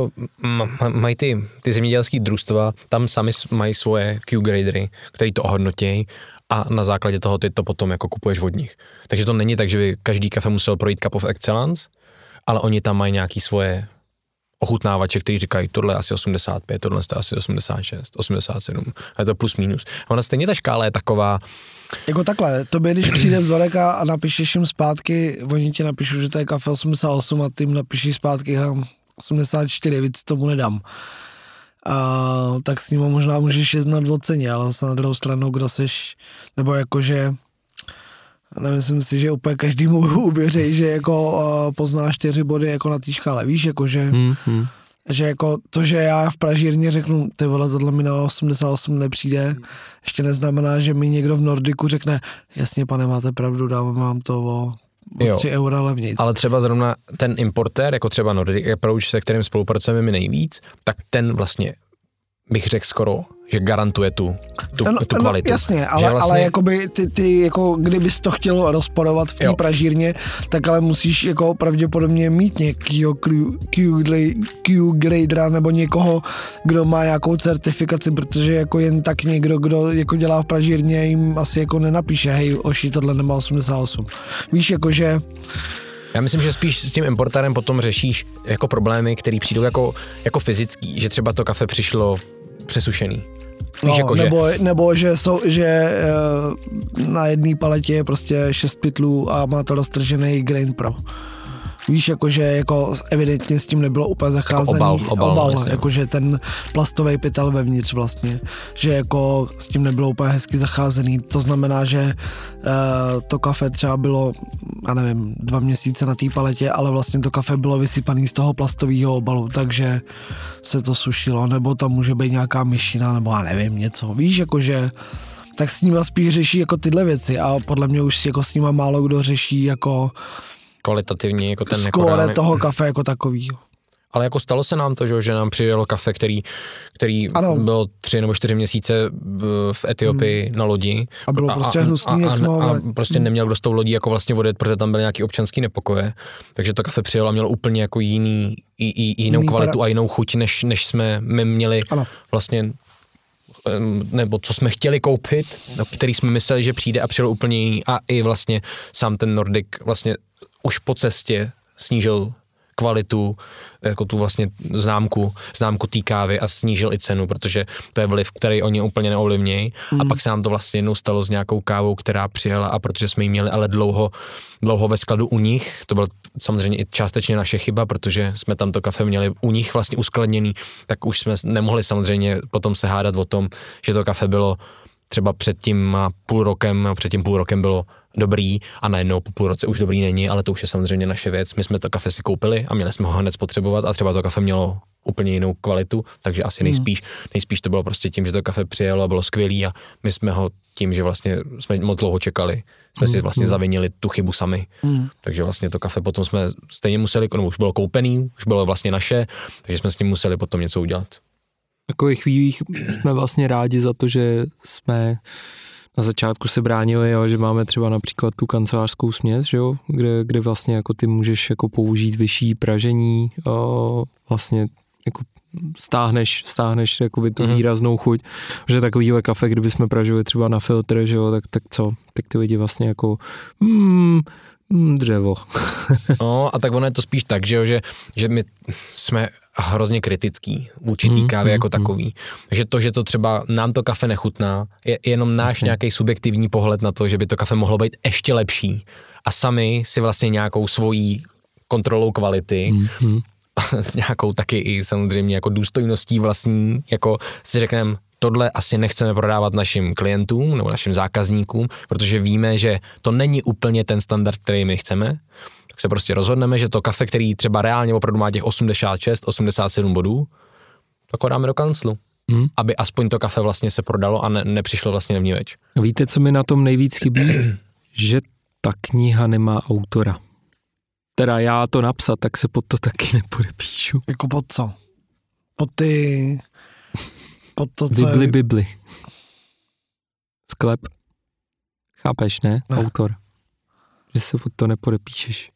mají ty, ty zemědělské družstva, tam sami mají svoje Q-gradery, který to ohodnotí a na základě toho ty to potom jako kupuješ od nich. Takže to není tak, že by každý kafe musel projít Cup of Excellence, ale oni tam mají nějaký svoje ochutnávače, kteří říkají, tohle je asi 85, tohle je asi 86, 87, a je to plus minus. A ona stejně ta škála je taková, jako takhle, to by, když přijde vzorek a, a napíšeš jim zpátky, oni ti napíšou, že to je kafe 88 a ty jim napíšeš zpátky 84, víc tomu nedám. A, tak s ním možná můžeš jednat v oceně, ale zase na druhou stranu, kdo seš, nebo jakože nemyslím si, že úplně každý mu uvěří, že jako uh, pozná čtyři body jako na té škále, víš, jakože hmm, hmm že jako to, že já v Pražírně řeknu, ty vole, tohle mi na 88 nepřijde, ještě neznamená, že mi někdo v Nordiku řekne, jasně, pane, máte pravdu, dávám vám to o o 3 eura levnějc. Ale třeba zrovna ten importér, jako třeba Nordic Approach, se kterým spolupracujeme my nejvíc, tak ten vlastně bych řekl skoro, že garantuje tu, tu, no, tu kvalitu. No, jasně, ale, vlastně... ale jakoby ty, ty, jako kdybys to chtěl rozporovat v té pražírně, tak ale musíš jako pravděpodobně mít nějakýho Q-gradera nebo někoho, kdo má nějakou certifikaci, protože jako jen tak někdo, kdo jako dělá v pražírně, jim asi jako nenapíše, hej, oši, tohle nemá 88. Víš, jakože já myslím, že spíš s tím importérem potom řešíš jako problémy, které přijdou jako, jako fyzický, že třeba to kafe přišlo přesušený. No, jako, nebo, že... nebo že, jsou, že uh, na jedné paletě je prostě šest pytlů a má to roztržený Grain Pro. Víš, jakože jako evidentně s tím nebylo úplně zacházený. Jako obal, obal, obal vlastně. jakože ten plastový pytel vevnitř vlastně, že jako s tím nebylo úplně hezky zacházený. To znamená, že uh, to kafe třeba bylo, já nevím, dva měsíce na té paletě, ale vlastně to kafe bylo vysypané z toho plastového obalu, takže se to sušilo, nebo tam může být nějaká myšina, nebo já nevím, něco. Víš, jakože tak s nima spíš řeší jako tyhle věci a podle mě už jako s nima málo kdo řeší jako kvalitativní, jako ten jako reálný... toho kafe jako takovýho. Ale jako stalo se nám to, že, nám přijelo kafe, který, který ano. byl tři nebo čtyři měsíce v Etiopii hmm. na lodi. A bylo a, prostě hnusný, a, a, a, prostě hmm. neměl kdo s tou lodí jako vlastně odjet, protože tam byly nějaký občanský nepokoje. Takže to kafe přijelo a mělo úplně jako jiný, i, i, jinou jiný kvalitu para... a jinou chuť, než, než jsme my měli ano. vlastně nebo co jsme chtěli koupit, no, který jsme mysleli, že přijde a přijel úplně jiný a i vlastně sám ten Nordic vlastně už po cestě snížil kvalitu, jako tu vlastně známku, známku té kávy a snížil i cenu, protože to je vliv, který oni úplně neovlivnějí. Mm. A pak se nám to vlastně jednou stalo s nějakou kávou, která přijela a protože jsme ji měli ale dlouho, dlouho ve skladu u nich, to byla samozřejmě i částečně naše chyba, protože jsme tam to kafe měli u nich vlastně uskladněný, tak už jsme nemohli samozřejmě potom se hádat o tom, že to kafe bylo třeba před tím půl rokem, a před tím půl rokem bylo dobrý a najednou po půl roce už dobrý není, ale to už je samozřejmě naše věc. My jsme to kafe si koupili a měli jsme ho hned spotřebovat a třeba to kafe mělo úplně jinou kvalitu, takže asi nejspíš, nejspíš to bylo prostě tím, že to kafe přijelo a bylo skvělý a my jsme ho tím, že vlastně jsme moc dlouho čekali, jsme si vlastně zavinili tu chybu sami. Mm. Takže vlastně to kafe potom jsme stejně museli, no už bylo koupený, už bylo vlastně naše, takže jsme s tím museli potom něco udělat. V takových chvílích jsme vlastně rádi za to, že jsme na začátku se bránili, jo, že máme třeba například tu kancelářskou směs, že jo, kde, kde vlastně jako ty můžeš jako použít vyšší pražení, o, vlastně jako stáhneš, stáhneš jakoby tu Mhm. výraznou chuť, že takovýhle kafe, kdyby jsme pražili třeba na filtr, že jo, tak, tak co, tak ty lidi vlastně jako mm, dřevo. No a tak ono je to spíš tak, že, jo, že, že my jsme hrozně kritický vůči té Mm, kávě mm, jako mm. takový. Takže to, že to třeba nám to kafe nechutná, je jenom náš nějaký subjektivní pohled na to, že by to kafe mohlo být ještě lepší. A sami si vlastně nějakou svojí kontrolou kvality, Mm, mm. nějakou taky i samozřejmě jako důstojností vlastní, jako si řekneme, tohle asi nechceme prodávat našim klientům nebo našim zákazníkům, protože víme, že to není úplně ten standard, který my chceme, tak se prostě rozhodneme, že to kafe, který třeba reálně opravdu má těch 86, 87 bodů, tak ho dáme do kanclu. Mm. Aby aspoň to kafe vlastně se prodalo a ne, nepřišlo vlastně nevníveč. Víte, co mi na tom nejvíc chybí? že ta kniha nemá autora. Teda já to napsat, tak se pod to taky nepodepíšu. Jako pod co? Pod ty... Pod to, co Bibli, je... Bibli. Sklep. Chápeš, ne? Ne. Autor. Že se pod to nepodepíšeš.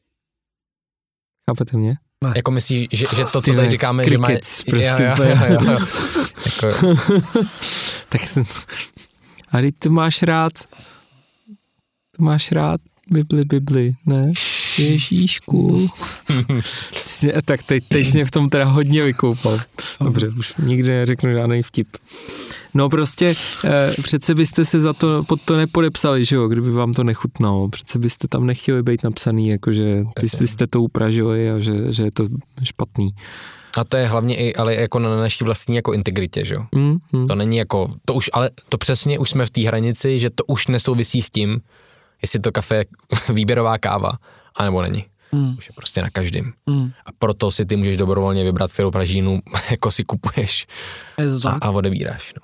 Chápete mě? Jako myslíš, že, že to, co Ty tady říkáme, že má... crickets, prostě Jo, jo, jo, jo. Jako, tak jsem... A to máš rád... To máš rád Bibli, Bibli, ne? Ježíšku. Tak teď, teď jsi mě v tom teda hodně vykoupal. Dobře, už nikdy neřeknu žádný vtip. No prostě, eh, přece byste se za to, pod to nepodepsali, že jo, kdyby vám to nechutnalo. Přece byste tam nechtěli být napsaný, jako že ty byste to upražili a že, že je to špatný. a to je hlavně i ale jako na naší vlastní jako integritě, že jo? Mm, mm. To není jako, to už, ale to přesně už jsme v té hranici, že to už nesouvisí s tím, jestli to kafe je výběrová káva, anebo není. Mm, Už je prostě na každém. mm. A proto si ty můžeš dobrovolně vybrat, kterou pražínu jako si kupuješ a, a odebíráš. No.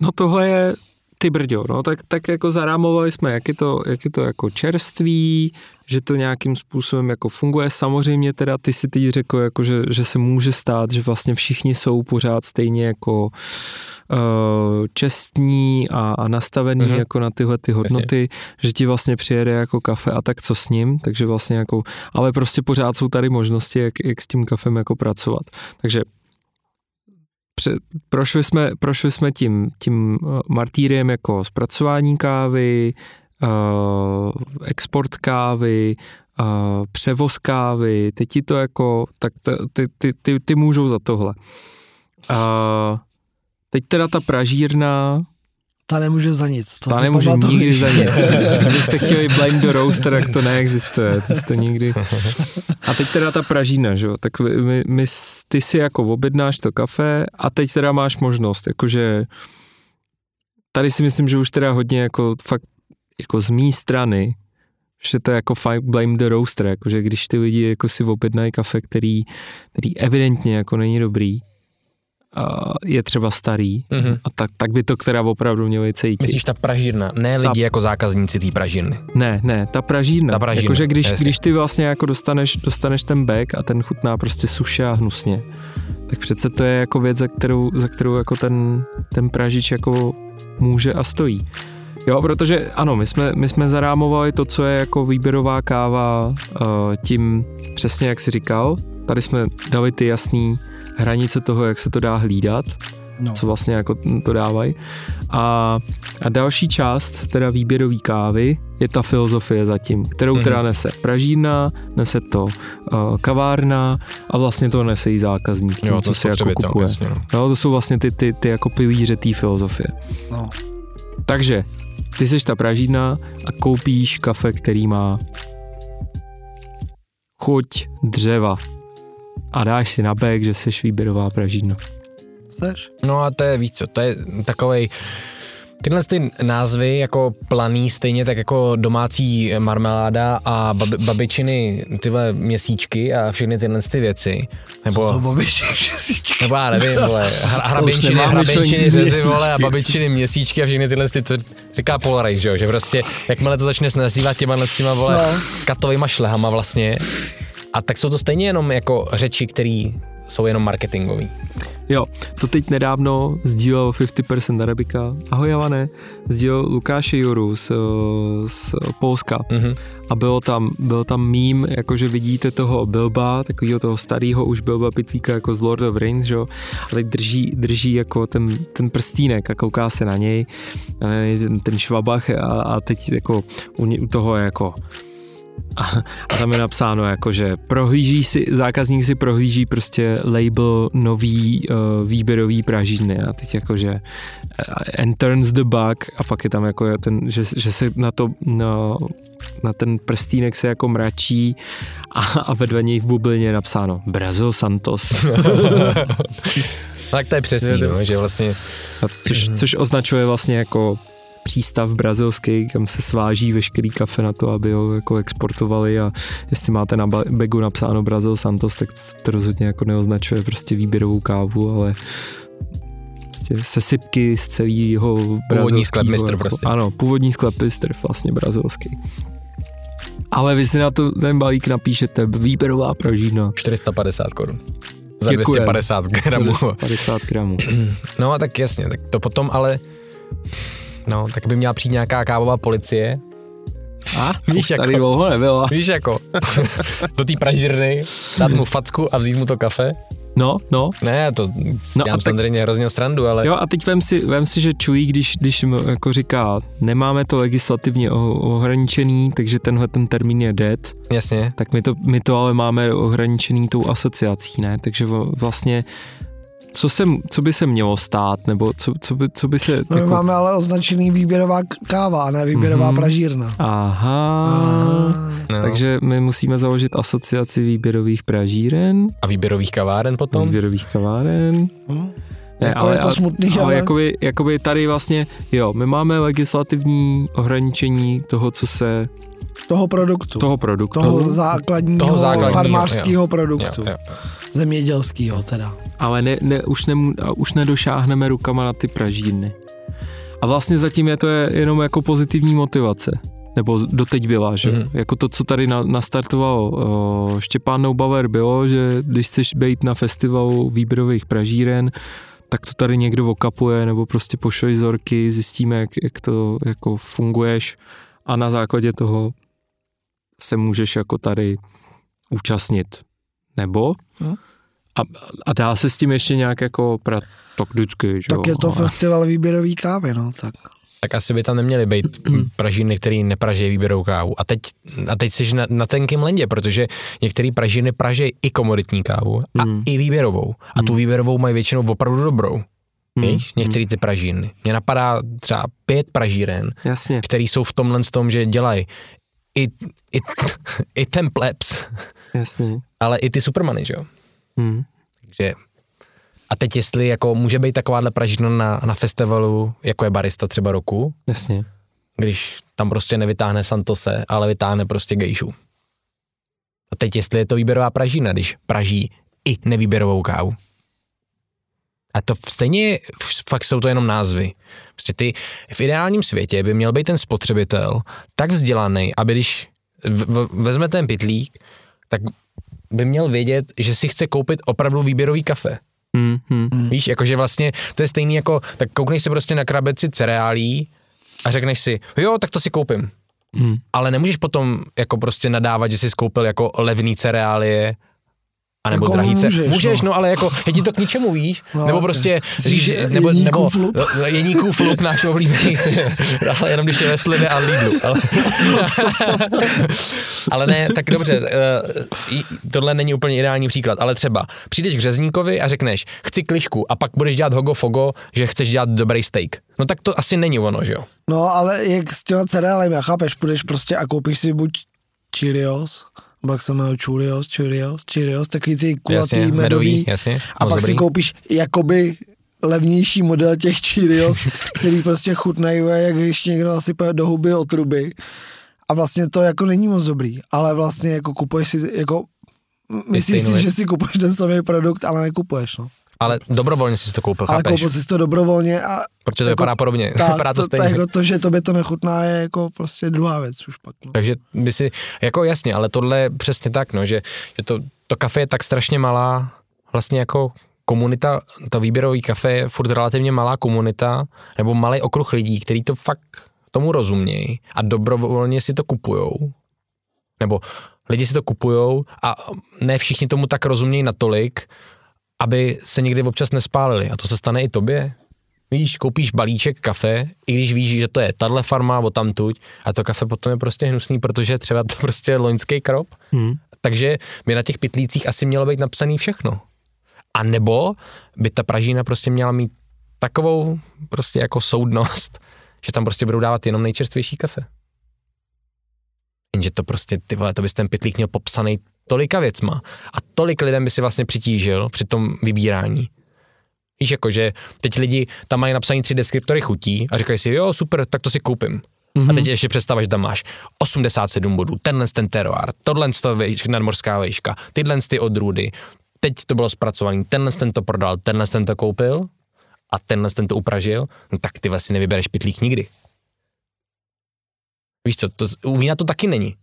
No tohle je ty brďo, no tak, tak jako zarámovali jsme, jak je, to, jak je to jako čerství, že to nějakým způsobem jako funguje. Samozřejmě teda ty si teď řekl, jako že, že se může stát, že vlastně všichni jsou pořád stejně jako uh, čestní a, a nastavení Mhm. mm-hmm. jako na tyhle ty hodnoty, že ti vlastně přijede jako kafe a tak co s ním, takže vlastně jako, ale prostě pořád jsou tady možnosti, jak, jak s tím kafem jako pracovat. Takže prošli jsme, prošli jsme tím, tím uh, martýriem jako zpracování kávy, uh, export kávy, uh, převoz kávy, teď ti to jako, tak ty, ty, ty, ty můžou za tohle. Uh, teď teda ta pražírna, Ta nemůže za nic. To ta nemůže pamatuju. nikdy za nic. Kdybyste chtěli blame the roaster, tak to neexistuje. To jste nikdy... A teď teda ta pražína, že jo? Tak my, my, ty si jako objednáš to kafe a teď teda máš možnost, jakože tady si myslím, že už teda hodně jako fakt jako z mý strany, že to je jako fakt blame the roaster, jakože když ty lidi jako si objednají kafe, který, který evidentně jako není dobrý, je třeba starý, Mhm. a tak, tak by to která opravdu měli cítit. Myslíš ta pražírna, ne lidi jako zákazníci té pražírny. Ne, ne, ta pražírna. Ta pražírna, Jakože když, jasně. když ty vlastně jako dostaneš, dostaneš ten bek a ten chutná prostě suše a hnusně, tak přece to je jako věc, za kterou, za kterou jako ten, ten pražič jako může a stojí. Jo, protože ano, my jsme, my jsme zarámovali to, co je jako výběrová káva uh, tím přesně, jak jsi říkal. Tady jsme dali ty jasný hranice toho, jak se to dá hlídat. No. co vlastně jako to dávají. A, a další část teda výběrový kávy je ta filozofie zatím, kterou Mhm. teda nese pražírna, nese to uh, kavárna a vlastně to nese i zákazník, tím, Jo, to co si jako kupuje. jasně, no. Jo, to jsou vlastně ty, ty, ty jako pilíře té filozofie. No. Takže ty seš ta pražírna a koupíš kafe, který má chuť dřeva a dáš si na bek, že seš výběrová pražírna. Seš? No a to je víc, co, to je takovej, Tyhle ty názvy jako planý, stejně tak jako domácí marmeláda a bab, babičiny tyhle měsíčky a všechny tyhle ty věci. Nebo, Co babičky měsíčky? nebo já nevím, vole, hra, hraběnčiny, nemám hraběnčiny myšlení řezy, vole, a babičiny měsíčky a všechny tyhle ty, to říká Polaris, že jo, že prostě, jakmile to začne nazývat těma s těma, vole, No. katovýma šlehama vlastně, a tak jsou to stejně jenom jako řeči, které jsou jenom marketingový. Jo, to teď nedávno sdílel 50% Arabika. Ahoj Javane, sdílel Lukáše Juru z, z Polska. Mhm. A bylo tam, byl tam mím, jakože vidíte toho Bilba, takového toho starého už Bilba Pitvíka jako z Lord of Rings, jo? A teď drží, drží jako ten, ten prstínek a kouká se na něj, ten, ten švabach a, a teď jako u, ně- u toho je jako a, a tam je napsáno jako, že prohlíží si, zákazník si prohlíží prostě label nový uh, výběrový pražírny a teď jako, že uh, and turns the bug a pak je tam jako ten, že, že se na to no, na ten prstínek se jako mračí a, a vedle něj v bublině je napsáno Brazil Santos. Tak to je přesný, jo. no, že vlastně A což, což označuje vlastně jako přístav brazilský, kam se sváží veškerý kafe na to, aby ho jako exportovali a jestli máte na begu napsáno Brazil Santos, tak to rozhodně jako neoznačuje prostě výběrovou kávu, ale prostě sesypky z celého brazilského. sklep mistr jako, prostě. Ano, původní sklep mistr vlastně brazilský. Ale vy si na to ten balík napíšete výběrová pražína. 450 korun. Za Děkujem. 250 gramů. 50 gramů. No a tak jasně, tak to potom ale, no, tak by měla přijít nějaká kávová policie, A Víš, jako- tady dlouho nebyla. víš jako, do té pražírny, dát mu facku a vzít mu to kafe. No, no, Ne, to No a dělám tak- samozřejmě hrozně srandu, ale Jo a teď vem si, vem si že čují, když, když jako říká, nemáme to legislativně ohraničený, takže tenhle ten termín je dead, jasně, tak my to, my to ale máme ohraničený tou asociací, ne? Takže vlastně co, se, co by se mělo stát, nebo co, co, by, co by se... No my máme ale označený výběrová káva, ne výběrová Mhm. pražírna. Aha, A, no. takže my musíme založit asociaci výběrových pražíren, a výběrových kaváren potom. výběrových kaváren. hm? Jako je to ale- smutný, ale ale- jakoby, jakoby tady vlastně, jo, my máme legislativní ohraničení toho, co se, toho produktu. toho produktu. toho základního, Toho základního, farmářského Jo, produktu. jo. Zemědělského teda. Ale ne, ne, už, nemů, a už nedošáhneme rukama na ty pražírny. A vlastně zatím je to je jenom jako pozitivní motivace. Nebo doteď byla, že? Mm. Jako to, co tady na, nastartoval o, Štěpán Noubauer bylo, že když chceš být na festivalu výběrových pražíren, tak to tady někdo okapuje, nebo prostě pošleš zorky, zjistíme, jak, jak to jako funguješ a na základě toho se můžeš jako tady účastnit. Nebo? Hm. A, a dá se s tím ještě nějak jako pra, tak vždycky, že Tak jo? je to ale- festival výběrový kávy, no tak. Tak asi by tam neměly být pražírny, který nepražejí výběrovou kávu. A teď, a teď jsi na, na tenkém lendě, protože některé pražírny pražejí i komoditní kávu a Hmm. i výběrovou. A tu výběrovou mají většinou opravdu dobrou. Hmm. Víš, některé ty pražírny. Mně napadá třeba pět pražíren, Jasně. který jsou v tomhle tom, že dělají i, i, i ten plebs, Jasně. ale i ty supermany, že jo? Hmm. Takže a teď jestli jako může být takováhle pražírna na, na festivalu, jako je barista třeba roku, Jasně. když tam prostě nevytáhne Santose, ale vytáhne prostě gejšu. A teď jestli je to výběrová pražína, když praží i nevýběrovou kávu. A to stejně fakt jsou to jenom názvy. Prostě ty v ideálním světě by měl být ten spotřebitel tak vzdělaný, aby když vezme ten pitlík, tak by měl vědět, že si chce koupit opravdu výběrový kafe. Hmm. Hmm. Víš, jakože vlastně to je stejný jako, tak koukneš se prostě na krabici cereálí a řekneš si, jo, tak to si koupím. Hmm. Ale nemůžeš potom jako prostě nadávat, že jsi skoupil jako levný cereálie A nebo Jako drahýce. můžeš, můžeš no. no. ale jako je ti to k ničemu, víš? No, nebo prostě, Myslíš, že nebo, Jeníkův nebo flup? no, Jeníkův flup, náš oblíbený, ale jenom když je ve Slivě a Lidlu. Ale, ale ne, tak dobře, uh, tohle není úplně ideální příklad, ale třeba přijdeš k řezníkovi a řekneš, chci klišku a pak budeš dělat hogo fogo, že chceš dělat dobrý steak. No tak to asi není ono, že jo? No, ale jak s těma cereálemi, chápeš, půjdeš prostě a koupíš si buď Cheerios, jak se jmenuje Cheerios, Cheerios, Cheerios, takový ty kulatý Jasně, medový, medový, jasně, a pak si dobrý. koupíš jakoby levnější model těch Cheerios, který prostě chutnají, jak když někdo nasype do huby otruby. A vlastně to jako není moc dobrý, ale vlastně jako kupuješ si, jako myslíš si, že si kupuješ ten samý produkt, ale nekupuješ, no. Ale dobrovolně jsi to koupil, Ale chápeš? koupil jsi to dobrovolně a Protože to vypadá podobně, tak, vypadá to to, stejně. jako to, že tobě to nechutná, je jako prostě druhá věc už pak. No. Takže by si, jako jasně, ale tohle je přesně tak, no, že, že to, to kafe je tak strašně malá, vlastně jako komunita, to výběrový kafe je furt relativně malá komunita, nebo malý okruh lidí, který to fakt tomu rozumějí a dobrovolně si to kupujou. Nebo lidi si to kupujou a ne všichni tomu tak rozumějí natolik, aby se někdy občas nespálili. A to se stane i tobě. Víš, koupíš balíček kafe, i když víš, že to je tahle farma o tamtuť, a to kafe potom je prostě hnusný, protože třeba to prostě je loňský krop. Hmm. Takže by na těch pitlících asi mělo být napsaný všechno. A nebo by ta pražína prostě měla mít takovou prostě jako soudnost, že tam prostě budou dávat jenom nejčerstvější kafe. Jenže to prostě, ty vole, to bys ten pitlík měl popsaný tolika věcma a tolik lidem by si vlastně přitížil při tom vybírání. Víš, jako, že teď lidi tam mají napsaný tři deskriptory chutí a říkají si, jo, super, tak to si koupím. Mm-hmm. A teď ještě představa, že tam máš 87 bodů, tenhle ten teroár, tohle to nadmorská vejška, tyhle ty odrůdy, teď to bylo zpracovaný, tenhle ten to prodal, tenhle ten to koupil a tenhle ten to upražil, no tak ty vlastně nevybereš pitlík nikdy. Víš co, to, u vína to taky není.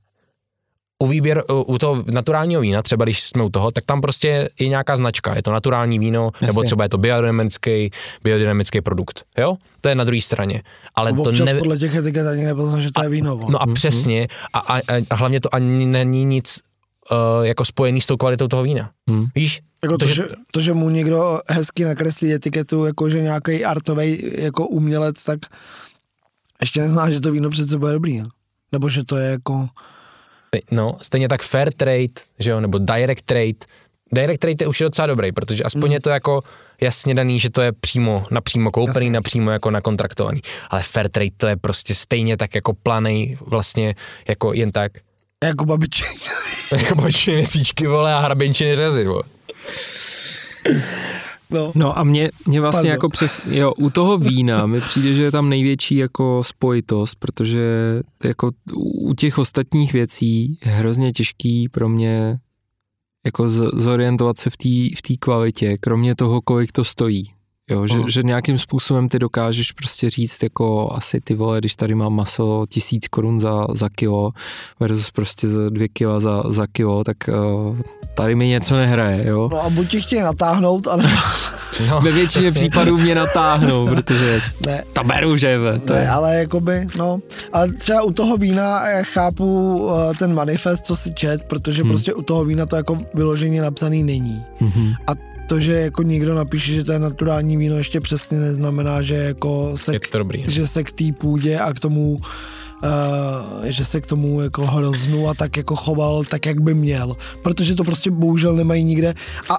U, výběr, u, toho naturálního vína, třeba když jsme u toho, tak tam prostě je nějaká značka. Je to naturální víno, Jasně. nebo třeba je to biodynamický, biodynamický produkt. Jo? To je na druhé straně. Ale to ne... podle těch etiket ani nepoznáš, že to je víno. No a přesně. A, a, a hlavně to ani není nic uh, jako spojený s tou kvalitou toho vína. Hmm. Víš? Jako to, Protože- že, to, že mu někdo hezky nakreslí etiketu, jako že nějaký artový jako umělec, tak ještě nezná, že to víno přece bude dobrý. No? Nebo že to je jako... No, stejně tak fair trade, že jo, nebo direct trade. Direct trade je už je docela dobrý, protože aspoň Mhm. je to jako jasně daný, že to je přímo, napřímo koupený, Jasně. napřímo jako nakontraktovaný. Ale fair trade to je prostě stejně tak jako planej vlastně jako jen tak. Jako babičky. Jako boční měsíčky, vole, a hrabenčiny řezy, vole. No. No a mě, mě vlastně Pardon. jako přes, jo, u toho vína mi přijde, že je tam největší jako spojitost, protože jako u těch ostatních věcí je hrozně těžký pro mě jako z, zorientovat se v té v té kvalitě, kromě toho, kolik to stojí. Jo, že, Mhm. že nějakým způsobem ty dokážeš prostě říct jako asi ty vole, když tady mám maso tisíc korun za, za kilo versus prostě za dvě kila za, za kilo, tak uh, tady mi něco nehraje, jo. no a buď ti chtějí natáhnout, ale No, Ve většině přesně. případů mě natáhnou, protože ne. to beru, že ve, to Ne, je. ale jakoby, no, ale třeba u toho vína já chápu uh, ten manifest, co si čet, protože Hmm. prostě u toho vína to jako vyloženě napsaný není. Mhm. A to, že jako někdo napíše, že to je naturální víno, ještě přesně neznamená, že jako se, Je k, to dobrý. no. že se k té půdě a k tomu Uh, že se k tomu jako hroznu a tak jako choval tak, jak by měl. Protože to prostě bohužel nemají nikde a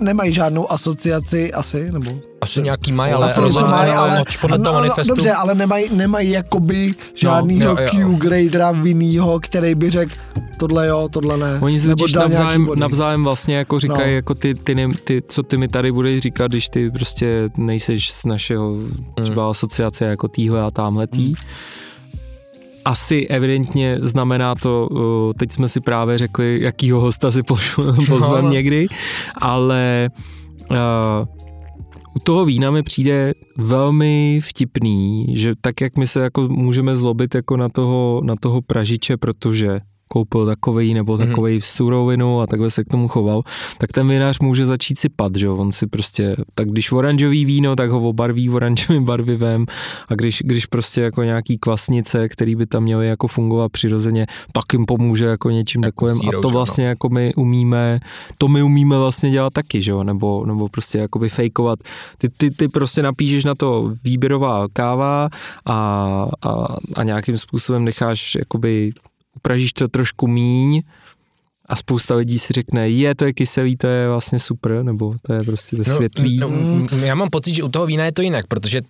nemají žádnou asociaci asi, nebo Asi nějaký mají, ale, asi ale, mají, ale, ale, podle no, toho no, manifestu. Dobře, ale nemají, nemají jakoby žádnýho jo, jo. Q-gradera vinnýho, který by řekl tohle jo, tohle ne. Oni si totiž navzájem, navzájem vlastně jako říkají, No. jako ty, ty, ne, ty, co ty mi tady budeš říkat, když ty prostě nejseš z našeho třeba asociace jako týhle a tamhletý. Asi evidentně znamená to, teď jsme si právě řekli, jakýho hosta si pozvem No. někdy, ale uh, u toho vína mi přijde velmi vtipný, že tak, jak my se jako můžeme zlobit jako na toho, na toho pražiče, protože koupil takový nebo takový mm-hmm. surovinu a takhle se k tomu choval, tak ten vinař může začít sypat, že on si prostě, tak když oranžový víno, tak ho obarví oranžovým barvivem a když, když prostě jako nějaký kvasnice, který by tam měly jako fungovat přirozeně, tak jim pomůže jako něčím jako takovým a to vlastně no. jako my umíme, to my umíme vlastně dělat taky, že jo, nebo, nebo prostě jakoby fejkovat. Ty, ty, ty prostě napíšeš na to výběrová káva a, a, a nějakým způsobem necháš jakoby upražíš to trošku míň a spousta lidí si řekne, je, to je kyselý, to je vlastně super, nebo to je prostě to no, světlý. No, já mám pocit, že u toho vína je to jinak, protože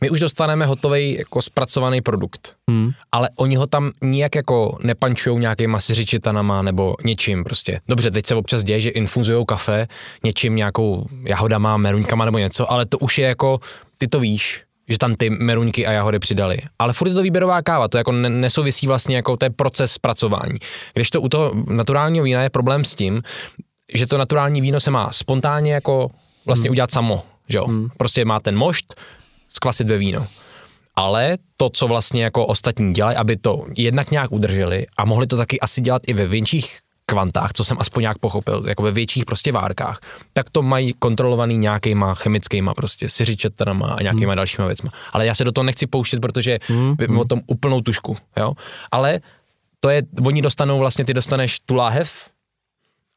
my už dostaneme hotový jako zpracovaný produkt, hmm. ale oni ho tam nijak jako nepančujou nějakýma siřičitanama nebo něčím prostě. Dobře, teď se občas děje, že infuzujou kafe něčím nějakou jahodama, meruňkama nebo něco, ale to už je jako, ty to víš, že tam ty meruňky a jahody přidali. Ale furt je to výběrová káva, to jako nesouvisí vlastně jako ten proces zpracování. Když to u toho naturálního vína je problém s tím, že to naturální víno se má spontánně jako vlastně hmm. udělat samo, že jo? Hmm. Prostě má ten mošt, skvasit ve víno. Ale to, co vlastně jako ostatní dělají, aby to jednak nějak udrželi a mohli to taky asi dělat i ve větších kvantách, co jsem aspoň nějak pochopil, jako ve větších prostě várkách, tak to mají kontrolovaný nějakýma chemickýma prostě siřičetanama a nějakýma hmm. dalšíma věcma. Ale já se do toho nechci pouštět, protože hmm. vím o tom úplnou tušku, jo. Ale to je, oni dostanou vlastně, ty dostaneš tu láhev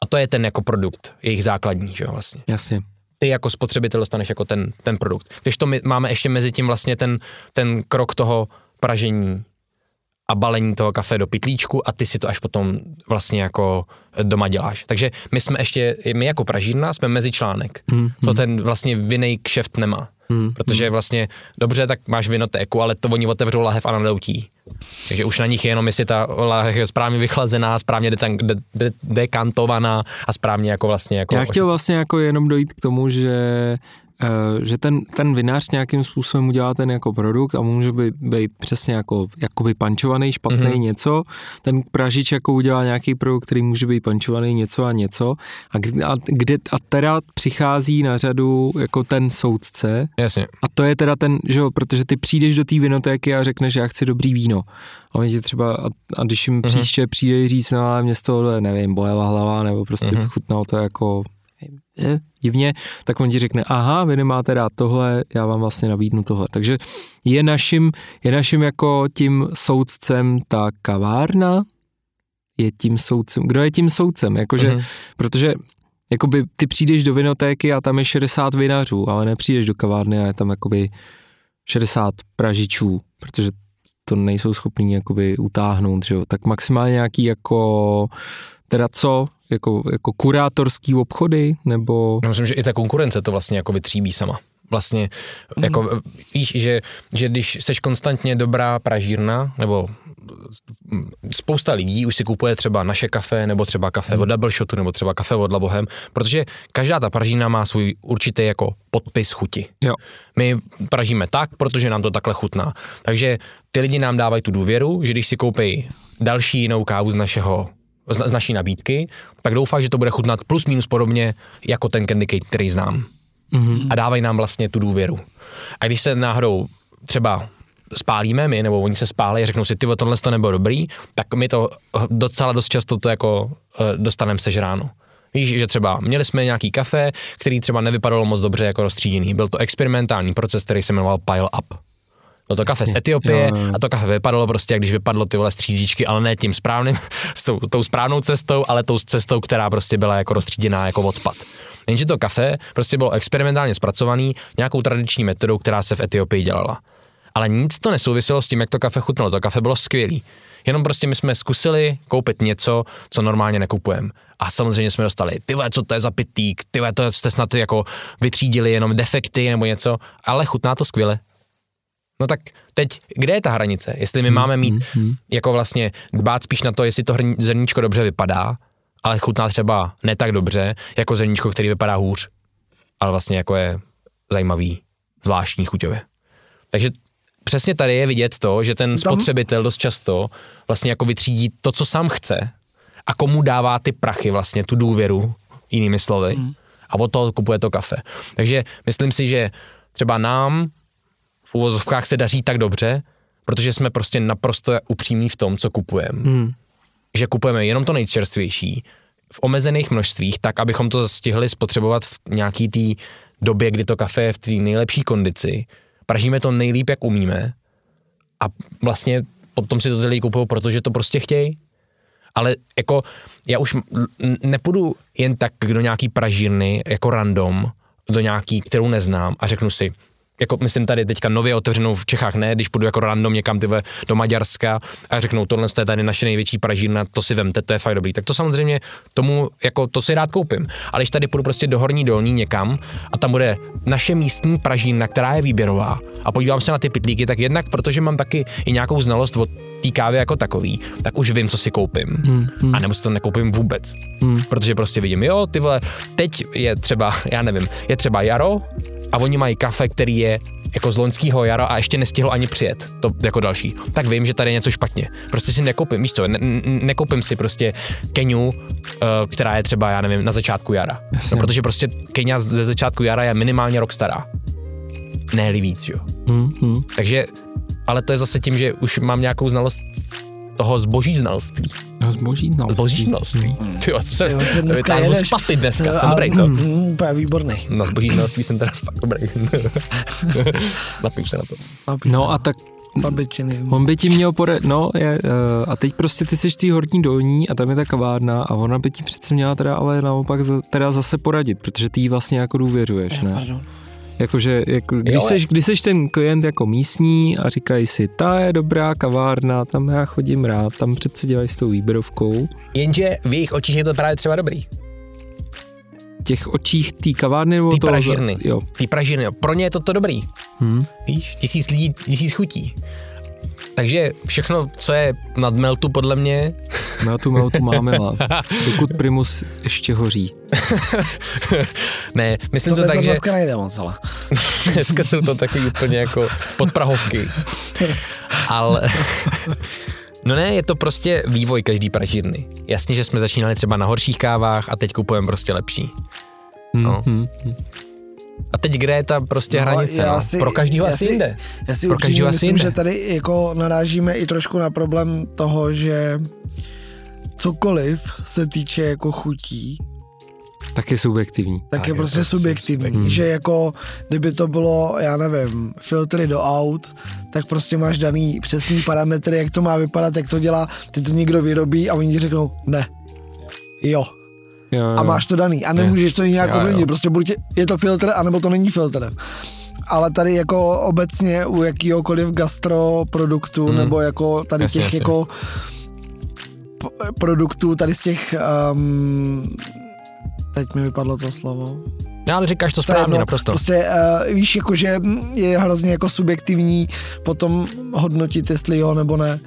a to je ten jako produkt, jejich základní, že jo vlastně. Jasně ty jako spotřebitel dostaneš jako ten, ten produkt. Když to my máme ještě mezi tím vlastně ten, ten krok toho pražení, a balení toho kafe do pitlíčku a ty si to až potom vlastně jako doma děláš. Takže my jsme ještě, my jako pražírna jsme mezi článek, mm, co ten vlastně vinej kšeft nemá. Mm, Protože mm. vlastně, dobře, tak máš vinotéku, ale to oni otevřou lahev a nadoutí. Takže už na nich je jenom, jestli ta lahev je správně vychlazená, správně de- de- de- dekantovaná a správně jako vlastně jako... Já chtěl vlastně jako jenom dojít k tomu, že že ten, ten vinař nějakým způsobem udělá ten jako produkt a může být, být přesně jako jakoby pančovaný, špatný mm-hmm. něco. Ten pražič jako udělá nějaký produkt, který může být pančovaný něco a něco. A, kde, a, kde, a teda přichází na řadu jako ten soudce. Jasně. A to je teda ten, že jo, protože ty přijdeš do té vinotéky a řekneš, že já chci dobrý víno. A oni ti třeba, a, a když jim mm-hmm. příště přijde říct, no mě z toho, nevím, bojela hlava, nebo prostě mm-hmm. chutnalo to jako divně, tak on ti řekne, aha, vy nemáte rád tohle, já vám vlastně nabídnu tohle. Takže je naším, je naším jako tím soudcem ta kavárna, je tím soudcem, kdo je tím soudcem, jakože, uh-huh. protože jakoby ty přijdeš do vinotéky a tam je 60 vinařů, ale nepřijdeš do kavárny a je tam jakoby 60 pražičů, protože to nejsou schopní jakoby utáhnout, že jo? tak maximálně nějaký jako, teda co, jako, jako kurátorský obchody, nebo... Já myslím, že i ta konkurence to vlastně jako vytříbí sama. Vlastně, mm. jako, víš, že, že když jsi konstantně dobrá pražírna, nebo spousta lidí už si kupuje třeba naše kafe, nebo třeba kafe mm. od Double Shotu, nebo třeba kafe od Labohem, protože každá ta pražírna má svůj určitý jako podpis chuti. Jo. My pražíme tak, protože nám to takhle chutná. Takže ty lidi nám dávají tu důvěru, že když si koupí další jinou kávu z našeho z, z naší nabídky, tak doufám, že to bude chutnat plus minus podobně jako ten candy cake, který znám. Mm-hmm. A dávají nám vlastně tu důvěru. A když se náhodou třeba spálíme my, nebo oni se spálí a řeknou si, ty tohle to nebylo dobrý, tak my to docela dost často to jako eh, dostaneme sežráno. Víš, že třeba měli jsme nějaký kafe, který třeba nevypadalo moc dobře jako rozstříděný. Byl to experimentální proces, který se jmenoval Pile Up. No to kafe z Etiopie jo, jo. a to kafe vypadalo prostě, jak když vypadlo ty vole střídičky, ale ne tím správným, s tou, tou správnou cestou, ale tou cestou, která prostě byla jako rozstříděná jako odpad. Jenže to kafe prostě bylo experimentálně zpracovaný nějakou tradiční metodou, která se v Etiopii dělala. Ale nic to nesouviselo s tím, jak to kafe chutnalo. To kafe bylo skvělý. Jenom prostě my jsme zkusili koupit něco, co normálně nekupujeme. A samozřejmě jsme dostali, ty co to je za pitík, ty to jste snad jako vytřídili jenom defekty nebo něco, ale chutná to skvěle. No tak teď, kde je ta hranice? Jestli my hmm, máme mít hmm, hmm. jako vlastně dbát spíš na to, jestli to zrníčko dobře vypadá, ale chutná třeba ne tak dobře, jako zrníčko, který vypadá hůř, ale vlastně jako je zajímavý, zvláštní chuťově. Takže přesně tady je vidět to, že ten spotřebitel dost často vlastně jako vytřídí to, co sám chce a komu dává ty prachy vlastně, tu důvěru, jinými slovy, hmm. a od toho kupuje to kafe. Takže myslím si, že třeba nám v úvozovkách se daří tak dobře, protože jsme prostě naprosto upřímní v tom, co kupujeme. Hmm. že kupujeme jenom to nejčerstvější v omezených množstvích, tak abychom to stihli spotřebovat v nějaký té době, kdy to kafe je v té nejlepší kondici. Pražíme to nejlíp, jak umíme a vlastně potom si to ty lidi kupují, protože to prostě chtějí. Ale jako já už nepůjdu jen tak do nějaký pražírny jako random, do nějaký, kterou neznám a řeknu si, jako myslím tady teďka nově otevřenou v Čechách, ne, když půjdu jako random někam tyhle do Maďarska a řeknou, tohle je tady naše největší pražírna, to si vemte, to je fakt dobrý, tak to samozřejmě tomu, jako to si rád koupím. Ale když tady půjdu prostě do Horní Dolní někam a tam bude naše místní pražírna, která je výběrová a podívám se na ty pitlíky, tak jednak, protože mám taky i nějakou znalost od té kávy jako takový, tak už vím, co si koupím. Hmm, hmm. A nebo si to nekoupím vůbec. Hmm. Protože prostě vidím, jo, ty vole, teď je třeba, já nevím, je třeba jaro a oni mají kafe, který je jako z loňského jara a ještě nestihlo ani přijet, to jako další, tak vím, že tady je něco špatně. Prostě si nekoupím, víš co, ne, nekoupím si prostě Keniu, uh, která je třeba, já nevím, na začátku jara. No, protože prostě Kenia ze začátku jara je minimálně rok stará. ne víc, jo. Hmm, hmm. Takže ale to je zase tím, že už mám nějakou znalost toho zboží znalství. No, zboží znalství. Zboží znalství. Hmm. Ty jo, se, jo, ty dneska jedeš. spaty dneska, jo, jsem dobrý, co? Mm, úplně výborný. Na zboží znalství jsem teda fakt dobrý. Napím se na to. Napím no a tak Babičiny. On by ti měl poradit, no je, uh, a teď prostě ty jsi tý horní dolní a tam je ta kavárna a ona by ti přece měla teda ale naopak za, teda zase poradit, protože ty jí vlastně jako důvěřuješ, ne? Pardon. Jakože, jako, když, seš, když seš ten klient jako místní a říkají si, ta je dobrá kavárna, tam já chodím rád, tam přece dělají s tou výběrovkou. Jenže v jejich očích je to právě třeba dobrý. Těch očích té kavárny nebo Tý pražírny. Jo. Tý pražírny, jo. Pro ně je to to dobrý. Hmm. Víš, tisíc lidí, tisíc chutí. Takže všechno, co je nad Meltu, podle mě... Meltu, Meltu máme rád. Dokud Primus ještě hoří. ne, myslím to, to tak, to že... dneska nejde moc, ale... dneska jsou to taky úplně jako podprahovky. ale... No ne, je to prostě vývoj každý pražírny. Jasně, že jsme začínali třeba na horších kávách a teď kupujeme prostě lepší. No. Mm-hmm. A teď kde je ta prostě no, hranice? No? Si, Pro každého asi si, jinde. Já si Pro každého asi myslím, jinde. že tady jako narážíme i trošku na problém toho, že cokoliv se týče jako chutí, tak je subjektivní. Tak, tak je, je prostě subjektivní, subjektivní. že jako kdyby to bylo, já nevím, filtry do aut, tak prostě máš daný přesný parametry, jak to má vypadat, jak to dělá, ty to někdo vyrobí a oni ti řeknou ne. Jo, jo, jo. a máš to daný a nemůžeš to nějak ovlivnit, prostě buď je to filtr, anebo to není filtr. Ale tady jako obecně u jakýhokoliv gastroproduktu hmm. nebo jako tady jasně, těch jasně. jako produktů, tady z těch um, teď mi vypadlo to slovo. No, ale říkáš to správně, to naprosto. Prostě uh, víš, jakože je hrozně jako subjektivní potom hodnotit, jestli jo nebo ne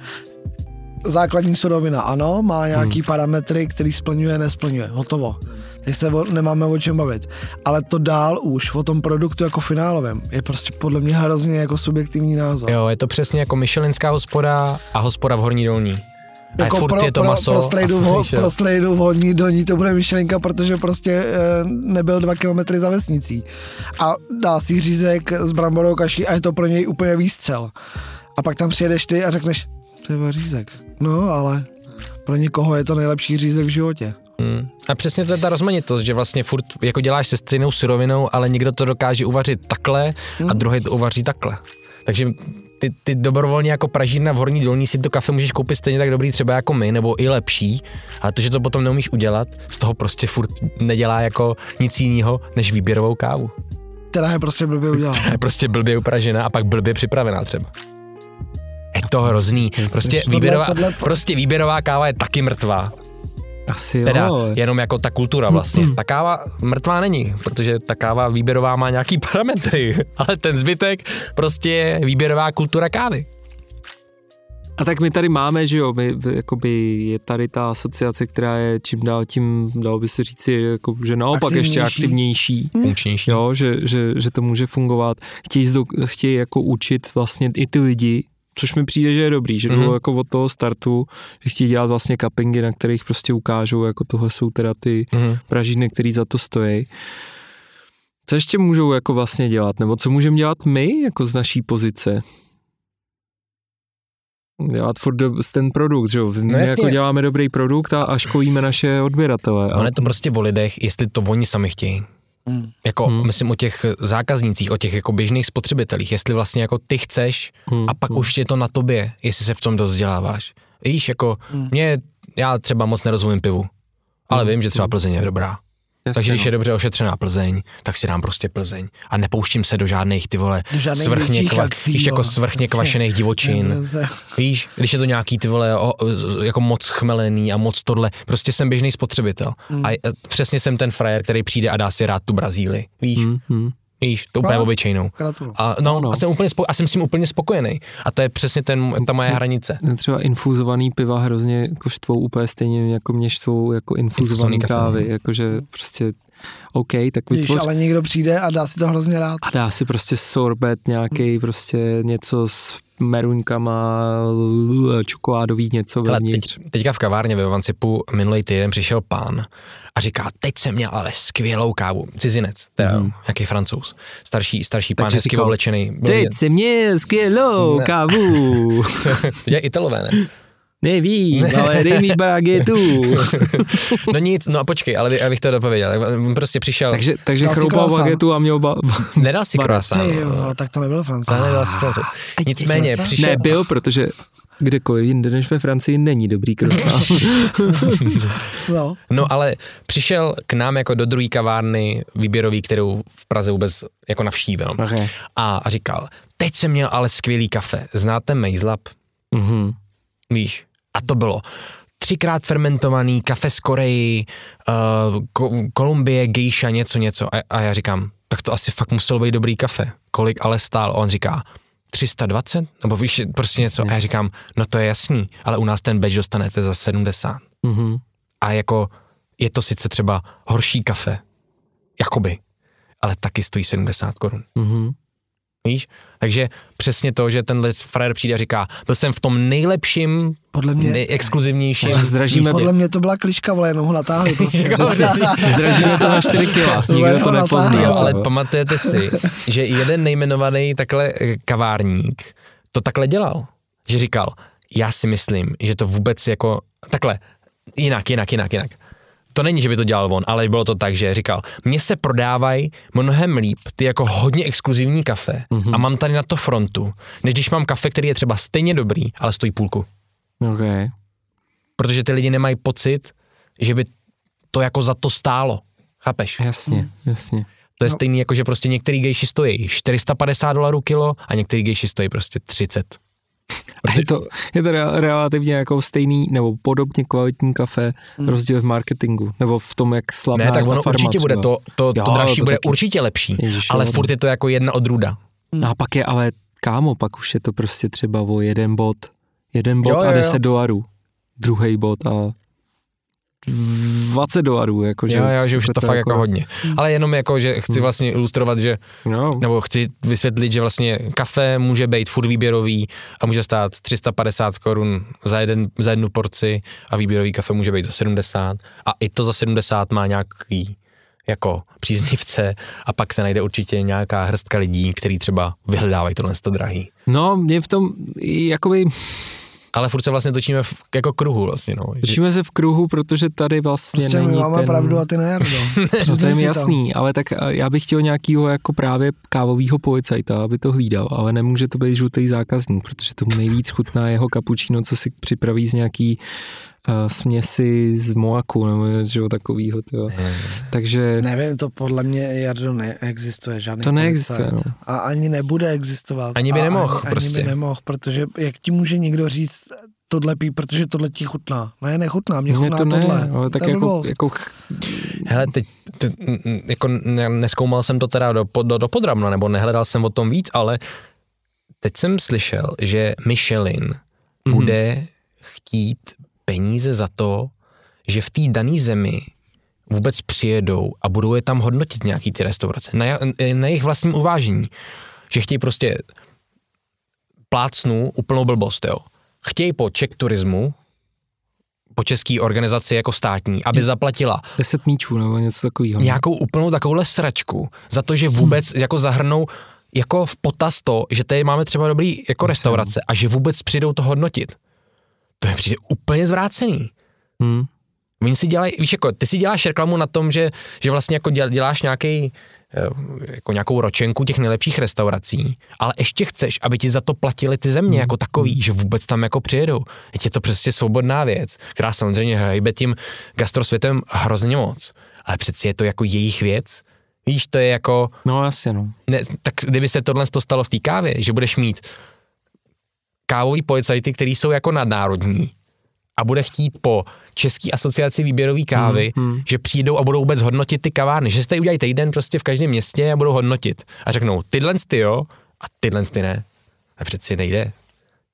základní surovina ano, má nějaký hmm. parametry, který splňuje, nesplňuje. Hotovo. Teď se o, nemáme o čem bavit. Ale to dál už o tom produktu jako finálovém je prostě podle mě hrozně jako subjektivní názor. Jo, je to přesně jako Michelinská hospoda a hospoda v Horní dolní. A jako pro, je to maso. Pro, pro, strejdu, v, pro strejdu v Horní dolní to bude myšlenka, protože prostě e, nebyl dva kilometry za vesnicí. A dá si řízek s bramborou kaší a je to pro něj úplně výstřel. A pak tam přijedeš ty a řekneš, to je řízek. No, ale pro někoho je to nejlepší řízek v životě. Hmm. A přesně to je ta rozmanitost, že vlastně furt jako děláš se stejnou surovinou, ale někdo to dokáže uvařit takhle hmm. a druhý to uvaří takhle. Takže ty, ty dobrovolně jako pražírna v Horní dolní si to kafe můžeš koupit stejně tak dobrý třeba jako my, nebo i lepší, ale to, že to potom neumíš udělat, z toho prostě furt nedělá jako nic jiného, než výběrovou kávu. Která je prostě blbě udělaná. Která je prostě blbě upražená a pak blbě připravená třeba. Je to hrozný. Prostě výběrová, prostě výběrová káva je taky mrtvá. Asi jo. Teda jenom jako ta kultura vlastně. Ta káva mrtvá není, protože ta káva výběrová má nějaký parametry, ale ten zbytek prostě je výběrová kultura kávy. A tak my tady máme, že jo, my, jakoby je tady ta asociace, která je čím dál tím, dalo by se říct, jako, že naopak aktivnější. ještě aktivnější. Funkčnější. Jo, že, že, že, to může fungovat. Chtějí, chtějí jako učit vlastně i ty lidi, což mi přijde, že je dobrý, že mm-hmm. jako od toho startu, že chtějí dělat vlastně cuppingy, na kterých prostě ukážou, jako tohle jsou teda ty mm-hmm. pražíny, který za to stojí. Co ještě můžou jako vlastně dělat, nebo co můžeme dělat my jako z naší pozice? dělat furt do, ten produkt, že jo? My No jasně. jako děláme dobrý produkt a, a školíme naše odběratele. Ono A, je to prostě o lidech, jestli to oni sami chtějí. Hmm. Jako, Hmm. myslím o těch zákaznících, o těch jako běžných spotřebitelích, jestli vlastně jako ty chceš Hmm, a pak hmm. už je to na tobě, jestli se v tom dost vzděláváš. Víš, jako Hmm. mě, já třeba moc nerozumím pivu, ale Hmm, vím, že třeba hmm. Plzeň je dobrá. Jasně, Takže když no. je dobře ošetřená Plzeň, tak si dám prostě Plzeň a nepouštím se do žádných ty vole Do žádných svrchně, kva, akcí, víš, jako svrchně Prostě. kvašených divočin. Víš, když je to nějaký ty vole o, jako moc chmelený a moc tohle, prostě jsem běžný spotřebitel. Hmm. A e, přesně jsem ten frajer, který přijde a dá si rád tu Brazílii. Víš, Hmm, hmm. Víš, to úplně No. obyčejnou. Gratuluju. A, no, No, no. A, jsem úplně spo, a jsem s tím úplně spokojený. A to je přesně ten, ta moje hranice. Třeba infuzovaný piva hrozně jako štvou úplně stejně, jako mě štvou jako infuzovaný kávy, no. jakože prostě OK, tak Když vytvoř ale někdo přijde a dá si to hrozně rád. a dá si prostě sorbet nějaký, prostě něco s meruňkama, čokoládový něco vevnitř. teď, teďka v kavárně ve Vancipu minulý týden přišel pán a říká, teď jsem měl ale skvělou kávu. Cizinec, teda mm. nějaký francouz. Starší, starší pán, Takže hezky říkal, oblečený. Teď vidět. se mě skvělou Ne. kávu. Je Italové, ne? Nevím, ale dej mi bagetu. No nic, no a počkej, ale abych to dopověděl. On prostě přišel, takže takže chroupal bagetu a měl ba... nedal si croissant. Ty jo, tak to nebyl francouz. Ale nedal si francouz. Nicméně přišel, Ne, byl, protože kdekoliv jinde než ve Francii není dobrý croissant. No. no ale přišel k nám jako do druhé kavárny výběrový, kterou v Praze vůbec jako navštívil. okay. A, a říkal, teď jsem měl ale skvělý kafe. Znáte Maze Lab? mhm. Víš? A to bylo třikrát fermentovaný kafe z Koreji, uh, ko- Kolumbie, gejša, něco, něco. A, a já říkám, tak to asi fakt muselo být dobrý kafe. Kolik ale stál? A on říká, 320? Nebo víš, prostě něco. Jasně. A já říkám, no to je jasný, ale u nás ten badge dostanete za 70. Mhm. A jako je to sice třeba horší kafe, jakoby, ale taky stojí 70 korun. Mhm. Víš? Takže přesně to, že tenhle frajer přijde a říká, byl jsem v tom nejlepším, Podle mě, nejexkluzivnějším. Že zdražíme podle mě to byla kliška, vole, jenom ho natáhli. Prostě. Jako Přesně. Zdražíme to na 4 kila, nikdo to nepozná. Ale pamatujete si, že jeden nejmenovaný takhle eh, kavárník to takhle dělal. Že říkal, já si myslím, že to vůbec jako, takhle, jinak, jinak, jinak, jinak. To není, že by to dělal on, ale bylo to tak, že říkal, mně se prodávají mnohem líp ty jako hodně exkluzivní kafe Mhm. a mám tady na to frontu, než když mám kafe, který je třeba stejně dobrý, ale stojí půlku. okay. Protože ty lidi nemají pocit, že by to jako za to stálo. Chápeš? Jasně, jasně. To je No. stejný jako, že prostě některý gejši stojí 450 dolarů kilo a některý gejši stojí prostě 30. A je to, je to re- relativně jako stejný nebo podobně kvalitní kafe, Hmm. rozdíl v marketingu, nebo v tom, jak slavná Ne, tak ono farma určitě bude, to, to, Jo, to dražší to bude taky. určitě lepší, Ježiš, ale jo, furt je to jako jedna odrůda. No a pak je ale, kámo, pak už je to prostě třeba o jeden bod, jeden bod Jo, a jo, jo. 10 dolarů. Druhý bod a 20 dolarů, jakože. Jo, jo, že už je to fakt jako hodně. Hmm. Ale jenom jako, že chci vlastně ilustrovat, že, No, nebo chci vysvětlit, že vlastně kafe může být furt výběrový a může stát 350 korun za, jeden, za jednu porci a výběrový kafe může být za 70 a i to za 70 má nějaký jako příznivce a pak se najde určitě nějaká hrstka lidí, kteří třeba vyhledávají tohle to drahý. no, mě v tom, jakoby, Ale furt se vlastně točíme v, jako kruhu vlastně, no. Točíme se v kruhu, protože tady vlastně Prostě není máme ten... pravdu a ty ne. No to je mi jasný, ale tak a já bych chtěl nějakýho jako právě kávového policajta, aby to hlídal, ale nemůže to být žlutý zákazník, protože tomu nejvíc chutná jeho kapučíno, co si připraví z nějaký uh, směsi z moaku nebo něčeho takového. Takže Nevím, to podle mě, Jardo, neexistuje žádný To neexistuje, no. A ani nebude existovat. Ani by nemohl, ani, prostě. Ani by nemohl, protože jak ti může někdo říct, tohle pí, protože tohle ti chutná. Ne, nechutná, mě chutná to ne, tohle. ale tak To jako, blbost. jako Hele, teď, te, jako ne- neskoumal jsem to teda do, do, do podrobna, nebo nehledal jsem o tom víc, ale teď jsem slyšel, že Michelin Mhm. bude chtít peníze za to, že v té dané zemi vůbec přijedou a budou je tam hodnotit nějaký ty restaurace. Na, na jejich vlastním uvážení. Že chtějí prostě plácnu úplnou blbost, jo. Chtějí po Czech turismu, po české organizaci jako státní, aby zaplatila deset míčů nebo něco takového. nějakou úplnou takovouhle sračku za to, že vůbec jako zahrnou jako v potaz to, že tady máme třeba dobrý jako restaurace a že vůbec přijdou to hodnotit. To mi přijde úplně zvrácený. Hmm. Oni si dělají, víš, jako, ty si děláš reklamu na tom, že, že vlastně jako děl, děláš nějaký jako nějakou ročenku těch nejlepších restaurací, ale ještě chceš, aby ti za to platili ty země jako takový, že vůbec tam jako přijedou. Je to přesně svobodná věc, která samozřejmě hejbe tím gastrosvětem hrozně moc, ale přeci je to jako jejich věc. Víš, to je jako... No jasně, no. Ne, tak kdyby se tohle to stalo v té kávě, že budeš mít kávový policajty, který jsou jako nadnárodní a bude chtít po České asociaci výběrový kávy, hmm, hmm. že přijdou a budou vůbec hodnotit ty kavárny, že si tady udělají týden prostě v každém městě a budou hodnotit. A řeknou, tyhle ty jo, a tyhle ty ne. A přeci nejde.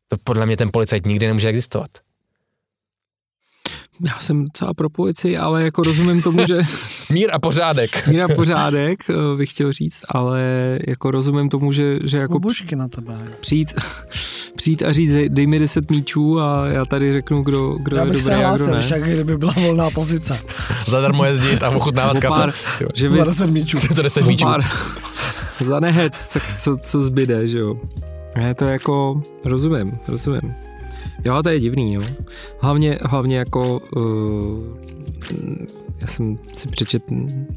To podle mě ten policajt nikdy nemůže existovat. Já jsem docela pro policii, ale jako rozumím tomu, že... Mír a pořádek. Mír a pořádek, eh, bych chtěl říct, ale jako rozumím tomu, že, že jako... Bušky na tebe. Přijít, přijít a říct, dej mi 10 míčů a já tady řeknu, kdo, kdo já je bych dobrý se a kdo hlásil, ne. tak kdyby byla volná pozice. Zadarmo jezdit a ochutnávat kafe. že Za vy, 10 míčů. To 10 míčů. pár, za nehet, co, co, co zbyde, že jo. Je to jako, rozumím, rozumím. Jo, to je divný, jo. Hlavně, hlavně jako, uh, já jsem si přečet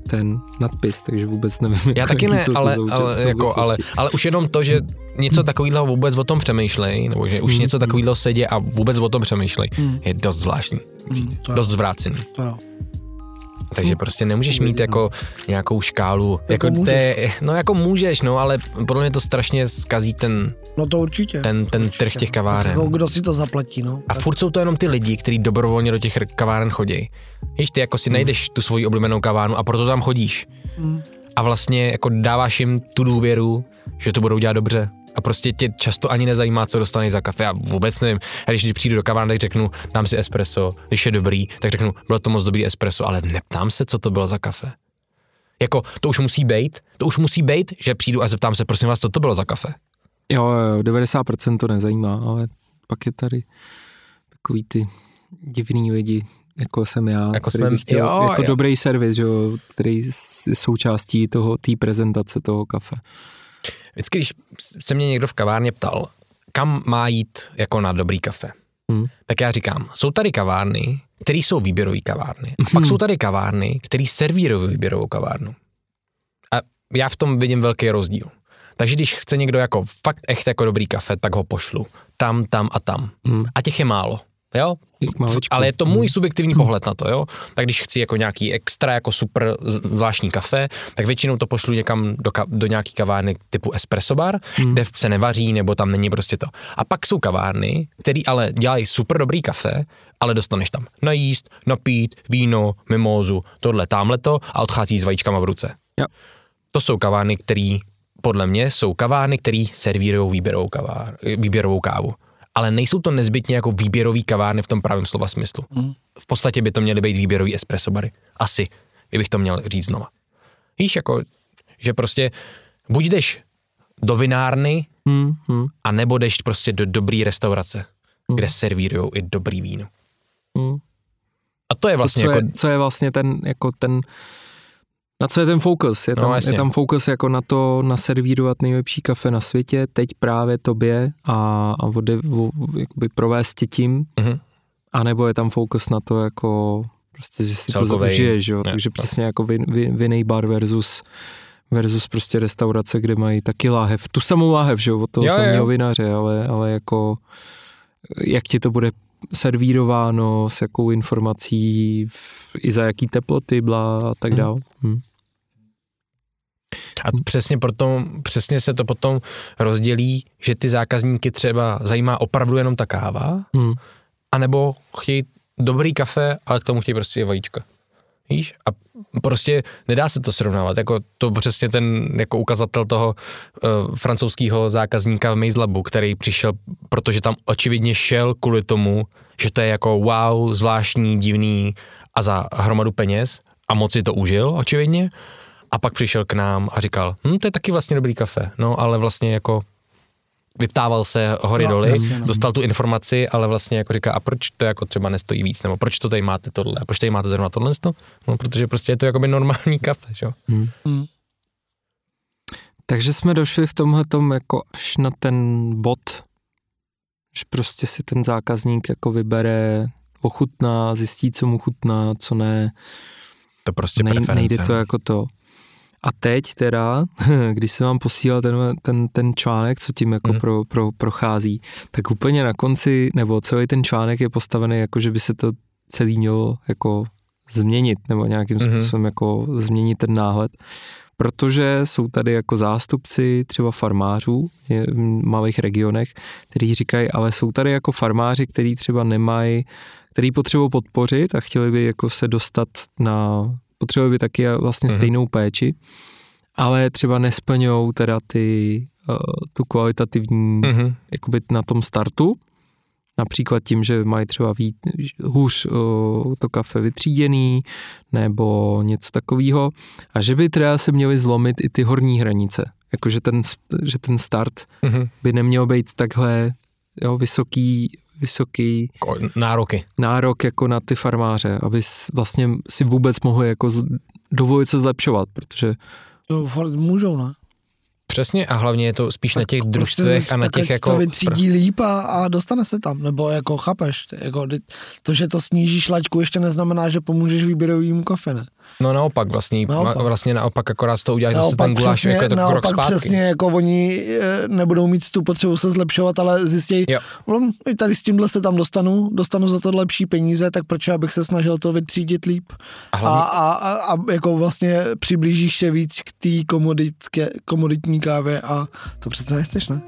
ten nadpis, takže vůbec nevím, Já taky ne, ale, souča- ale, jako, ale, ale už jenom to, že něco takového vůbec o tom přemýšlej, nebo že už Hmm, něco hmm. takového se děje a vůbec o tom přemýšlej, Hmm. je dost zvláštní. Hmm, to, Dost zvrácený. to jo. Takže prostě nemůžeš mít jako nějakou škálu. Jako Jako, je, no jako můžeš, no, ale podle mě to strašně zkazí ten, No to určitě. ten, ten trh těch kaváren. Jako, kdo si to zaplatí, no. A furt jsou to jenom ty lidi, kteří dobrovolně do těch kaváren chodí. Víš, ty jako si najdeš tu svoji oblíbenou kavárnu a proto tam chodíš. Hmm. A vlastně jako dáváš jim tu důvěru, že to budou dělat dobře. A prostě tě často ani nezajímá, co dostaneš za kafe. Já vůbec nevím. A když přijdu do kavárny, tak řeknu, dám si espresso. Když je dobrý, tak řeknu, bylo to moc dobrý espresso, ale neptám se, co to bylo za kafe. Jako, to už musí být, to už musí být, že přijdu a zeptám se, prosím vás, co to bylo za kafe. Jo, jo, 90% to nezajímá, ale pak je tady takový ty divný lidi, jako jsem já, Jako který bych chtěl, jo, jako jo. dobrý servis, že jo, který je součástí toho, té prezentace toho kafe. Vždycky, když se mě někdo v kavárně ptal, kam má jít jako na dobrý kafe, Hmm. tak já říkám, jsou tady kavárny, které jsou výběrové kavárny. A pak jsou tady kavárny, které servírují výběrovou kavárnu. A já v tom vidím velký rozdíl. Takže když chce někdo jako fakt echt jako dobrý kafe, tak ho pošlu. Tam, tam a tam. Hmm. A těch je málo. Jo? Ale je to můj subjektivní pohled na to, jo. Tak když chci jako nějaký extra, jako super zvláštní kafe, tak většinou to pošlu někam do, ka- do nějaký kavárny typu espresso bar, hmm. kde se nevaří, nebo tam není prostě to. A pak jsou kavárny, které ale dělají super dobrý kafe, ale dostaneš tam najíst, napít, víno, mimózu, tohle, tamhleto a odchází s vajíčkama v ruce. Jo. To jsou kavárny, které podle mě jsou kavárny, které servírují výběrovou, kavár, výběrovou kávu. Ale nejsou to nezbytně jako výběrový kavárny v tom pravém slova smyslu. Mm. V podstatě by to měly být výběrový espresso bary. Asi, kdybych to měl říct znova. Víš, jako, že prostě buď jdeš do vinárny, Hmm, hmm, a nebo jdeš prostě do dobrý restaurace, Hmm. kde servírují i dobrý víno. hmm. A to je vlastně co, jako... je, co je vlastně ten, jako ten, na co je ten fokus? Je No, tam, jasně. je tam fokus jako na to naservírovat nejlepší kafe na světě, teď právě tobě a, a vode, vo, jakoby provést tě tím, Mhm. a nebo je tam fokus na to jako prostě, že si to Celkovej- zažiješ, jo? ne, takže no. přesně jako vin, vin, vinej bar versus versus prostě restaurace, kde mají taky láhev, tu samou láhev, že jo, od toho Jo, jo, jo. samého vinaře, ale, ale jako jak ti to bude servírováno, s jakou informací, i za jaký teploty, blá a tak Hmm. A přesně, proto, přesně se to potom rozdělí, že ty zákazníky třeba zajímá opravdu jenom ta káva, Hm. anebo chtějí dobrý kafe, ale k tomu chtějí prostě vajíčka. Víš? A prostě nedá se to srovnávat. Jako to přesně ten jako ukazatel toho uh, francouzského zákazníka v Maze který přišel, protože tam očividně šel kvůli tomu, že to je jako wow, zvláštní, divný a za hromadu peněz a moc si to užil, očividně. A pak přišel k nám a říkal, hm, to je taky vlastně dobrý kafe. No, ale vlastně jako vyptával se hory No, doly, jasně, no. dostal tu informaci, ale vlastně jako říká, a proč to jako třeba nestojí víc, nebo proč to tady máte tohle, a proč tady máte zrovna tohle? No, protože prostě je to jakoby normální kafe, jo? Mm. Takže jsme došli v tomhle tom jako až na ten bod, že prostě si ten zákazník jako vybere, ochutná, zjistí, co mu chutná, co ne. To prostě Nej, preference. nejde to jako to. A teď teda, když se vám posílal ten, ten, ten článek, co tím jako mm. pro, pro, prochází, tak úplně na konci, nebo celý ten článek je postavený jako, že by se to celý mělo jako změnit, nebo nějakým Mhm. způsobem jako změnit ten náhled. Protože jsou tady jako zástupci třeba farmářů v malých regionech, kteří říkají, ale jsou tady jako farmáři, kteří třeba nemají, který potřebují podpořit a chtěli by jako se dostat na, potřebovali by taky vlastně Mhm. stejnou péči, ale třeba nesplňují teda ty, uh, tu kvalitativní, Mhm. jakoby na tom startu, například tím, že mají třeba víc, hůř uh, to kafe vytříděný nebo něco takového a že by teda se měly zlomit i ty horní hranice. Jakože ten, že ten start Mhm. by neměl být takhle jo, vysoký, vysoký Ko- Nároky. nárok jako na ty farmáře, aby vlastně si vůbec mohli jako dovolit se zlepšovat, protože To můžou, ne? Přesně a hlavně je to spíš na těch družstvech a na tak těch jako... to vytřídí líp a, a dostane se tam, nebo jako chápeš, jako, to, že to snížíš laťku, ještě neznamená, že pomůžeš výběrovým kafe, ne? No naopak vlastně, Naopak. naopak. vlastně naopak akorát to uděláš zase ten Naopak guláš přesně, jako je to krok naopak zpátky. přesně, jako oni eh, nebudou mít tu potřebu se zlepšovat, ale zjistí, Jo. "Hm, i tady s tímhle se tam dostanu, dostanu za to lepší peníze, tak proč abych se snažil to vytřídit líp? A A, hlavně, a, a, a jako vlastně přiblížíš se víc k té komoditní kávě a to přece nechceš, ne?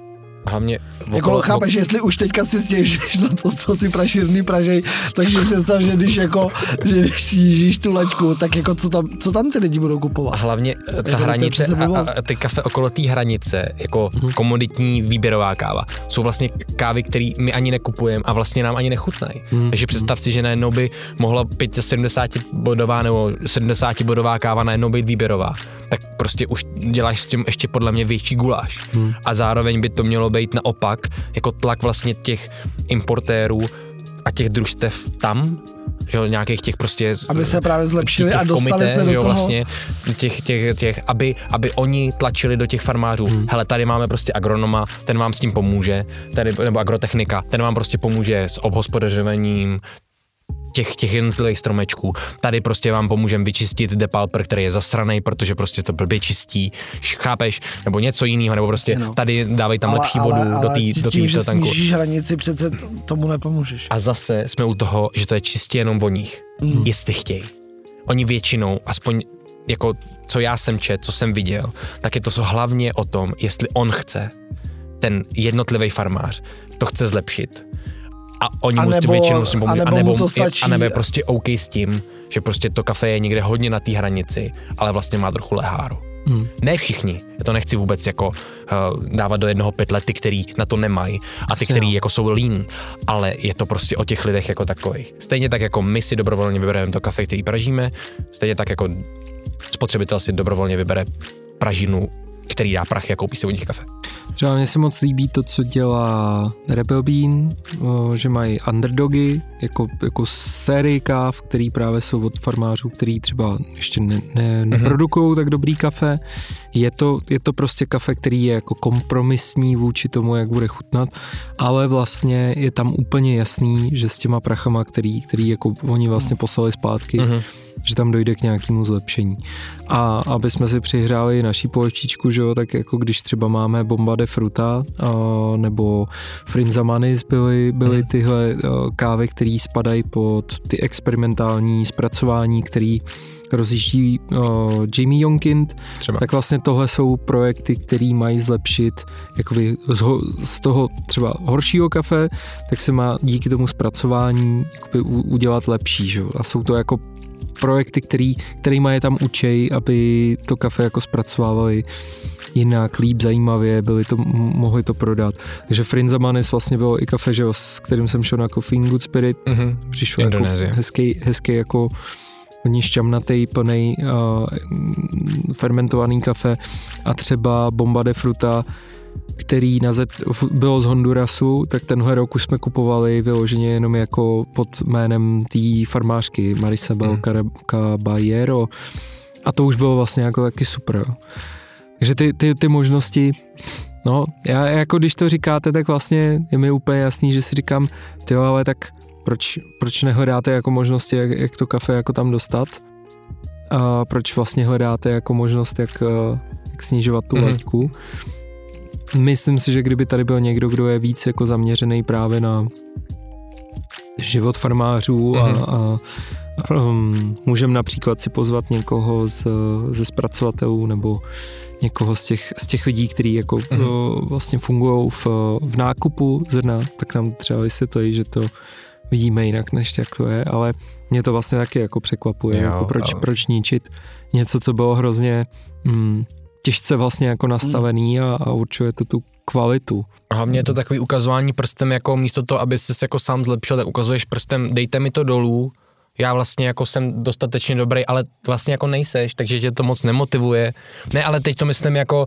Hlavně Jako okolo- chápeš, že jestli už teďka si stěžuješ na to, co ty prašírny pražej, tak si představ, že když jako, že když snížíš tu laťku, tak jako co tam, co tam ty lidi budou A kupovat? hlavně eh, ta je hranice a, a, a ty kafe okolo té hranice, jako komoditní výběrová káva, jsou vlastně kávy, které my ani nekupujeme a vlastně nám ani nechutnají. Takže představ si, že najednou by mohla 75 bodová nebo 70 bodová káva najednou být výběrová. Tak prostě už děláš s tím ještě podle mě větší guláš. A zároveň by to mělo být naopak, jako tlak vlastně těch importérů a těch družstev tam, že jo, nějakých těch prostě Aby se právě zlepšili těch a dostali komité, se do jo, toho. Vlastně, těch, těch, těch, aby, aby oni tlačili do těch farmářů. Hmm. Hele, tady máme prostě agronoma, ten vám s tím pomůže, tady, nebo agrotechnika, ten vám prostě pomůže s obhospodařováním těch, těch jednotlivých stromečků. Tady prostě vám pomůžeme vyčistit depalper, který je zasraný, protože prostě to blbě čistí, chápeš, nebo něco jiného, nebo prostě No. tady dávají tam lepší vodu do té tí- do tím, že tanku. hranici, přece tomu nepomůžeš. A zase jsme u toho, že to je čistě jenom o nich, mm. jestli chtějí. Oni většinou, aspoň jako co já jsem čet, co jsem viděl, tak je to hlavně o tom, jestli on chce, ten jednotlivý farmář, to chce zlepšit. A oni A mu nebo- většinou s tím pomůžou. a nebo mu to stačí- a nebo je prostě OK s tím, že prostě to kafe je někde hodně na té hranici, ale vlastně má trochu leháru. Hmm. Ne všichni, já to nechci vůbec jako uh, dávat do jednoho pytle ty, který na to nemají a ty, který no. jako jsou lean, ale je to prostě o těch lidech jako takových. Stejně tak jako my si dobrovolně vybereme to kafe, který pražíme, stejně tak jako spotřebitel si dobrovolně vybere pražinu, který dá prachy a koupí si od nich kafe. Třeba mně se moc líbí to, co dělá Rebel Bean, že mají underdogy, jako, jako sérii káv, který právě jsou od farmářů, který třeba ještě ne, ne, neprodukují tak dobrý kafe. Je to, je to prostě kafe, který je jako kompromisní vůči tomu, jak bude chutnat, ale vlastně je tam úplně jasný, že s těma prachama, který, který jako oni vlastně poslali zpátky, Mhm. Že tam dojde k nějakému zlepšení. A aby jsme si přihráli naší polevčičku, že jo, tak jako když třeba máme Bomba de Fruta a, nebo Frinza Manis byly, byly Mhm. tyhle a, kávy, které spadají pod ty experimentální zpracování, který rozjíždí a, Jamie Jonkind, Třeba. tak vlastně tohle jsou projekty, které mají zlepšit jakoby z, ho, z toho třeba horšího kafe, tak se má díky tomu zpracování jakoby u, udělat lepší. Že? A jsou to jako projekty, který, kterýma je tam učej, aby to kafe jako zpracovávali jinak, líp, zajímavě, byli to, mohli to prodat. Takže Frinza Manis vlastně bylo i kafe, že s kterým jsem šel na Coffee in Good Spirit, Mhm. přišlo jako Indonésie. hezký, hezký jako hodně šťamnatý, plný uh, fermentovaný kafe a třeba Bomba de Fruta, který na Z, bylo z Hondurasu, tak tenhle rok už jsme kupovali vyloženě jenom jako pod jménem té farmářky Marisabel Mm. Caballero a to už bylo vlastně jako taky super. Takže ty, ty, ty možnosti, no, já jako když to říkáte, tak vlastně je mi úplně jasný, že si říkám, ty ale tak proč, proč nehledáte jako možnosti, jak, jak to kafe jako tam dostat? A proč vlastně hledáte jako možnost, jak, eh, jak snižovat tu mm-hmm. laťku? Myslím si, že kdyby tady byl někdo, kdo je víc jako zaměřený právě na život farmářů a, mhm. a um, můžeme například si pozvat někoho z, ze zpracovatelů nebo někoho z těch, z těch lidí, kteří jako mm-hmm. vlastně fungují v, v nákupu zrna, tak nám třeba vysvětlí, že to vidíme jinak, než jak to je, ale mě to vlastně taky jako překvapuje, jo, jako proč, ale... proč ničit něco, co bylo hrozně mm, těžce vlastně jako nastavený a, a určuje to tu kvalitu. A hlavně je to takový ukazování prstem, jako místo toho, aby se jako sám zlepšil, tak ukazuješ prstem, dejte mi to dolů, já vlastně jako jsem dostatečně dobrý, ale vlastně jako nejseš, takže tě to moc nemotivuje. Ne, ale teď to myslím jako,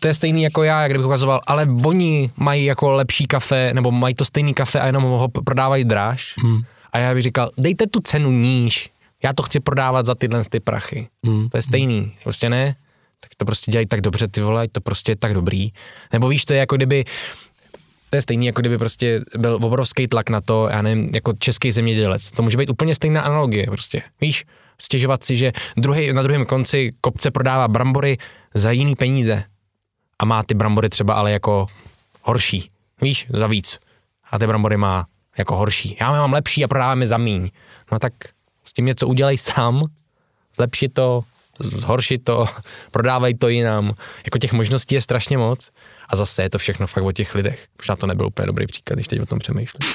to je stejný jako já, jak kdybych ukazoval, ale oni mají jako lepší kafe, nebo mají to stejný kafe a jenom ho prodávají dráž. Hmm. A já bych říkal, dejte tu cenu níž, já to chci prodávat za tyhle ty prachy. Hmm. To je stejný, prostě ne? Tak to prostě dělají tak dobře, ty vole, to prostě je tak dobrý. Nebo víš, to je jako kdyby, to je stejný, jako kdyby prostě byl obrovský tlak na to, já nevím, jako český zemědělec. To může být úplně stejná analogie prostě. Víš, stěžovat si, že druhý, na druhém konci kopce prodává brambory za jiný peníze a má ty brambory třeba ale jako horší, víš, za víc. A ty brambory má jako horší. Já mám lepší a prodáváme za míň. No tak s tím něco udělej sám, zlepši to, zhoršit to, prodávej to jinam. Jako těch možností je strašně moc a zase je to všechno fakt o těch lidech. Možná to nebyl úplně dobrý příklad, když teď o tom přemýšlím.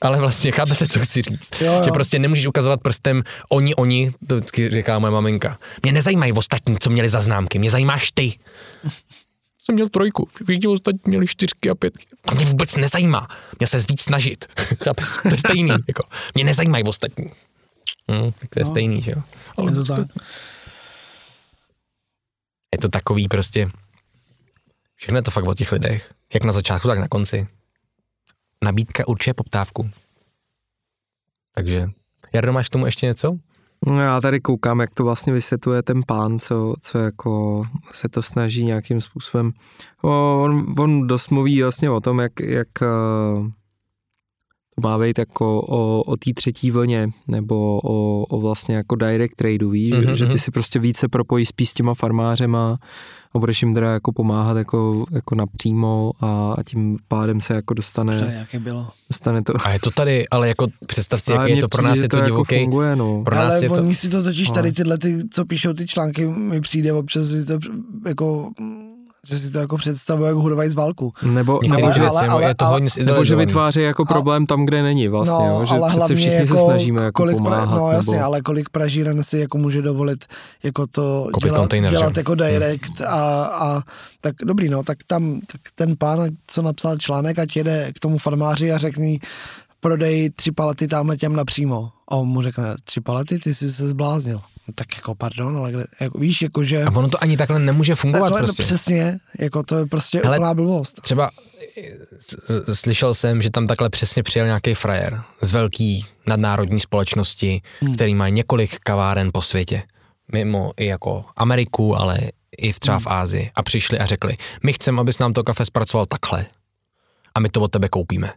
Ale vlastně chápete, co chci říct. Jo, jo. Že prostě nemůžeš ukazovat prstem oni, oni, to vždycky říká moje maminka. Mě nezajímají ostatní, co měli za známky, mě zajímáš ty. Jsem měl trojku, všichni ostatní měli čtyřky a pětky. To mě vůbec nezajímá, měl se víc snažit. to je stejný, jako. Mě nezajímají ostatní. Hm, tak to je no, stejný, že jo. Ale je to tak. Je to takový prostě, všechno je to fakt o těch lidech. Jak na začátku, tak na konci. Nabídka určuje poptávku. Takže, Jardo, máš k tomu ještě něco? No já tady koukám, jak to vlastně vysvětluje ten pán, co, co jako se to snaží nějakým způsobem. On, on dost mluví vlastně o tom, jak, jak eh, to má být jako o, o té třetí vlně, nebo o, o vlastně jako direct trade, víš, mm-hmm. že ty mhm. si prostě více propojí spíš s těma farmářema a budeš jim teda jako pomáhat jako, jako napřímo a, a tím pádem se jako dostane. To jaké bylo. Dostane to. A je to tady, ale jako představ si, jak je to pro nás je to, to jako divoký. Funguje, no. Pro nás ale je oni to... si to totiž tady tyhle, ty, co píšou ty články, mi přijde občas si to jako že si to jako představuje jako hudový z válku. Nebo, nebo, ale, ale, ale, je to hodně nebo že vytváří jako problém a, tam, kde není vlastně, no, jo? že ale přece všichni jako, se snažíme jako kolik pomáhat. Pra, no jasně, nebo... ale kolik Pražíren si jako může dovolit jako to dělat, dělat jako direct hmm. a, a tak dobrý, no, tak tam tak ten pán, co napsal článek, ať jede k tomu farmáři a řekni, prodej tři palety tamhle těm napřímo. A on mu řekne, tři palety, ty jsi se zbláznil. No, tak jako pardon, ale kde, jako, víš, jako že... A ono to ani takhle nemůže fungovat takhle, no, prostě. No přesně, jako to je prostě Hele, úplná blbost. Třeba slyšel jsem, že tam takhle přesně přijel nějaký frajer z velký nadnárodní společnosti, hmm. který má několik kaváren po světě. Mimo i jako Ameriku, ale i v třeba v hmm. Ázii. A přišli a řekli, my chceme, abys nám to kafe zpracoval takhle. A my to od tebe koupíme.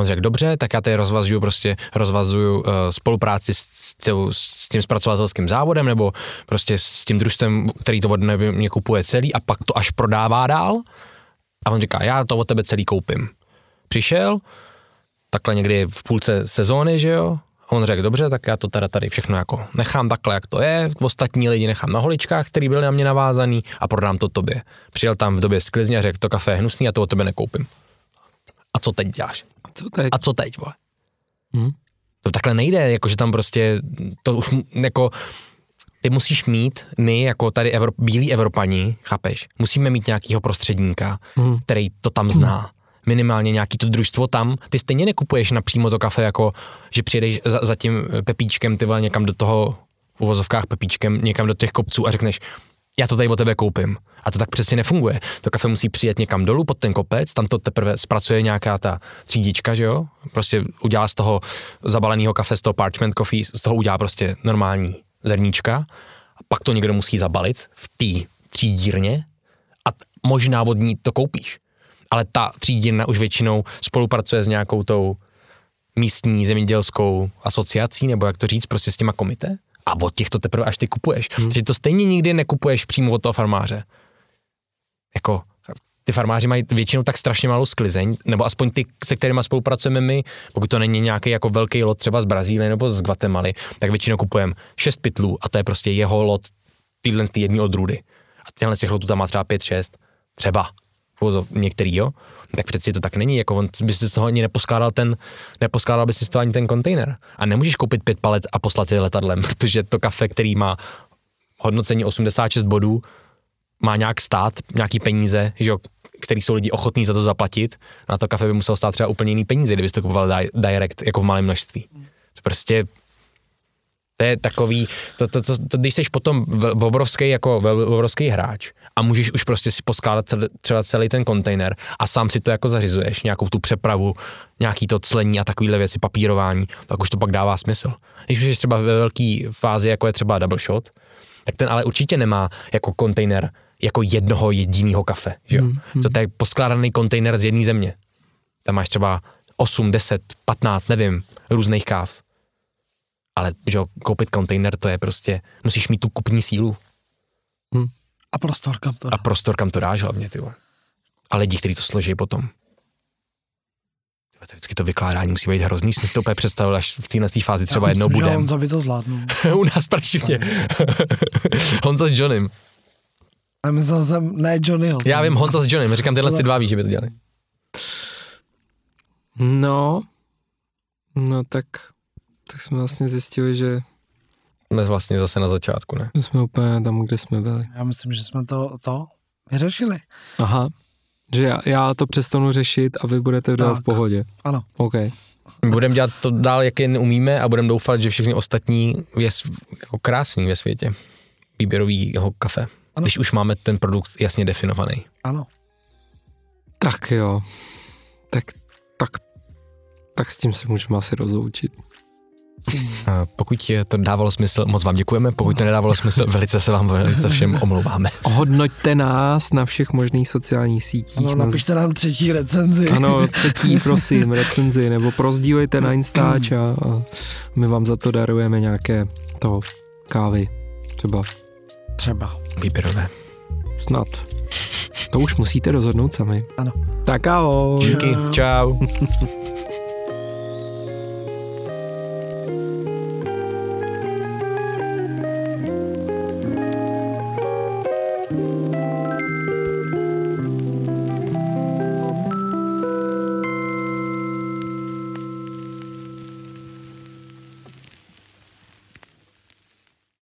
On řekl, dobře, tak já tady rozvazuju prostě, rozvazuju uh, spolupráci s, s, s tím zpracovatelským závodem nebo prostě s tím družstvem, který to od mě kupuje celý a pak to až prodává dál. A on říká, já to od tebe celý koupím. Přišel, takhle někdy v půlce sezóny, že jo, a on řekl, dobře, tak já to teda tady všechno jako nechám takhle, jak to je, ostatní lidi nechám na holičkách, který byly na mě navázaný a prodám to tobě. Přijel tam v době sklizně a řekl, to kafe je hnusný, já to od tebe nekoupím. A co teď děláš? A co teď? A co teď, vole? Hmm? To takhle nejde, jakože tam prostě, to už jako, ty musíš mít, my jako tady Evrop, bílí Evropani, chápeš, musíme mít nějakého prostředníka, hmm. který to tam zná. Hmm. Minimálně nějaký to družstvo tam. Ty stejně nekupuješ napřímo to kafe, jako že přijedeš za, za tím pepíčkem, ty vole, někam do toho, v uvozovkách pepíčkem, někam do těch kopců a řekneš, já to tady od tebe koupím. A to tak přesně nefunguje. To kafe musí přijet někam dolů pod ten kopec, tam to teprve zpracuje nějaká ta třídička, že jo? Prostě udělá z toho zabaleného kafe, z toho parchment coffee, z toho udělá prostě normální zrníčka. A pak to někdo musí zabalit v té třídírně a možná od ní to koupíš. Ale ta třídírna už většinou spolupracuje s nějakou tou místní zemědělskou asociací, nebo jak to říct, prostě s těma komité. A od těch to teprve až ty kupuješ. Hmm. Takže to stejně nikdy nekupuješ přímo od toho farmáře. Jako ty farmáři mají většinou tak strašně malou sklizeň, nebo aspoň ty, se kterými spolupracujeme my, pokud to není nějaký jako velký lot třeba z Brazílie nebo z Guatemaly, tak většinou kupujeme šest pytlů a to je prostě jeho lot týhle z jedné odrůdy. A těhle z těch lotů tam má třeba pět, šest, třeba, některý, jo. Tak přeci to tak není, jako on by si z toho ani neposkládal ten, neposkládal by si z toho ani ten kontejner. A nemůžeš koupit pět palet a poslat je letadlem, protože to kafe, který má hodnocení 86 bodů, má nějak stát, nějaký peníze, že jo, který jsou lidi ochotní za to zaplatit, na to kafe by muselo stát třeba úplně jiný peníze, kdybyste to kupoval di- direct jako v malém množství. Prostě to je takový, to, to, to, to když jsi potom obrovský, jako obrovský hráč a můžeš už prostě si poskládat celý, třeba celý ten kontejner a sám si to jako zařizuješ, nějakou tu přepravu, nějaký to clení a takovýhle věci, papírování, tak už to pak dává smysl. Když už jsi třeba ve velké fázi, jako je třeba double shot, tak ten ale určitě nemá jako kontejner jako jednoho jediného kafe. Že jo? Hmm, To je poskládaný kontejner z jedné země. Tam máš třeba 8, 10, 15, nevím, různých káv. Ale že jo, koupit kontejner, to je prostě, musíš mít tu kupní sílu A prostor, kam to a prostor, kam to dáš hlavně, ty vole. A lidi, kteří to složí potom. To vždycky to vykládání musí být hrozný, jsem si to úplně představil, až v téhle fázi třeba Já jednou myslím, že budem. Honza by to zvládnul. U nás praštitě. Honza s Johnem. A myslel jsem, ne Johnnyho. Já vím. Honza s Johnem, říkám, tyhle ty dva ví, že by to dělali. No, no tak, tak jsme vlastně zjistili, že Jsme vlastně zase na začátku, ne? jsme úplně tam, kde jsme byli. Já myslím, že jsme to, to vyřešili. Aha, že já, já to přestanu řešit a vy budete dál v pohodě. Ano. OK. Budeme dělat to dál, jak jen umíme a budeme doufat, že všechny ostatní je jako krásný ve světě. Výběrovýho kafe. Ano. Když už máme ten produkt jasně definovaný. Ano. Tak jo. Tak, tak, tak s tím se můžeme asi rozloučit. Pokud to dávalo smysl, moc vám děkujeme. Pokud to nedávalo smysl, velice se vám velice všem omlouváme. Hodnoťte nás na všech možných sociálních sítích. Ano, Na- napište nám třetí recenzi. Ano, třetí, prosím, recenzi, nebo prozdívejte na Instač a, a my vám za to darujeme nějaké to kávy, třeba Třeba. Výběrové. snad. To už musíte rozhodnout sami. Ano. Tak ahoj. Díky. Čau.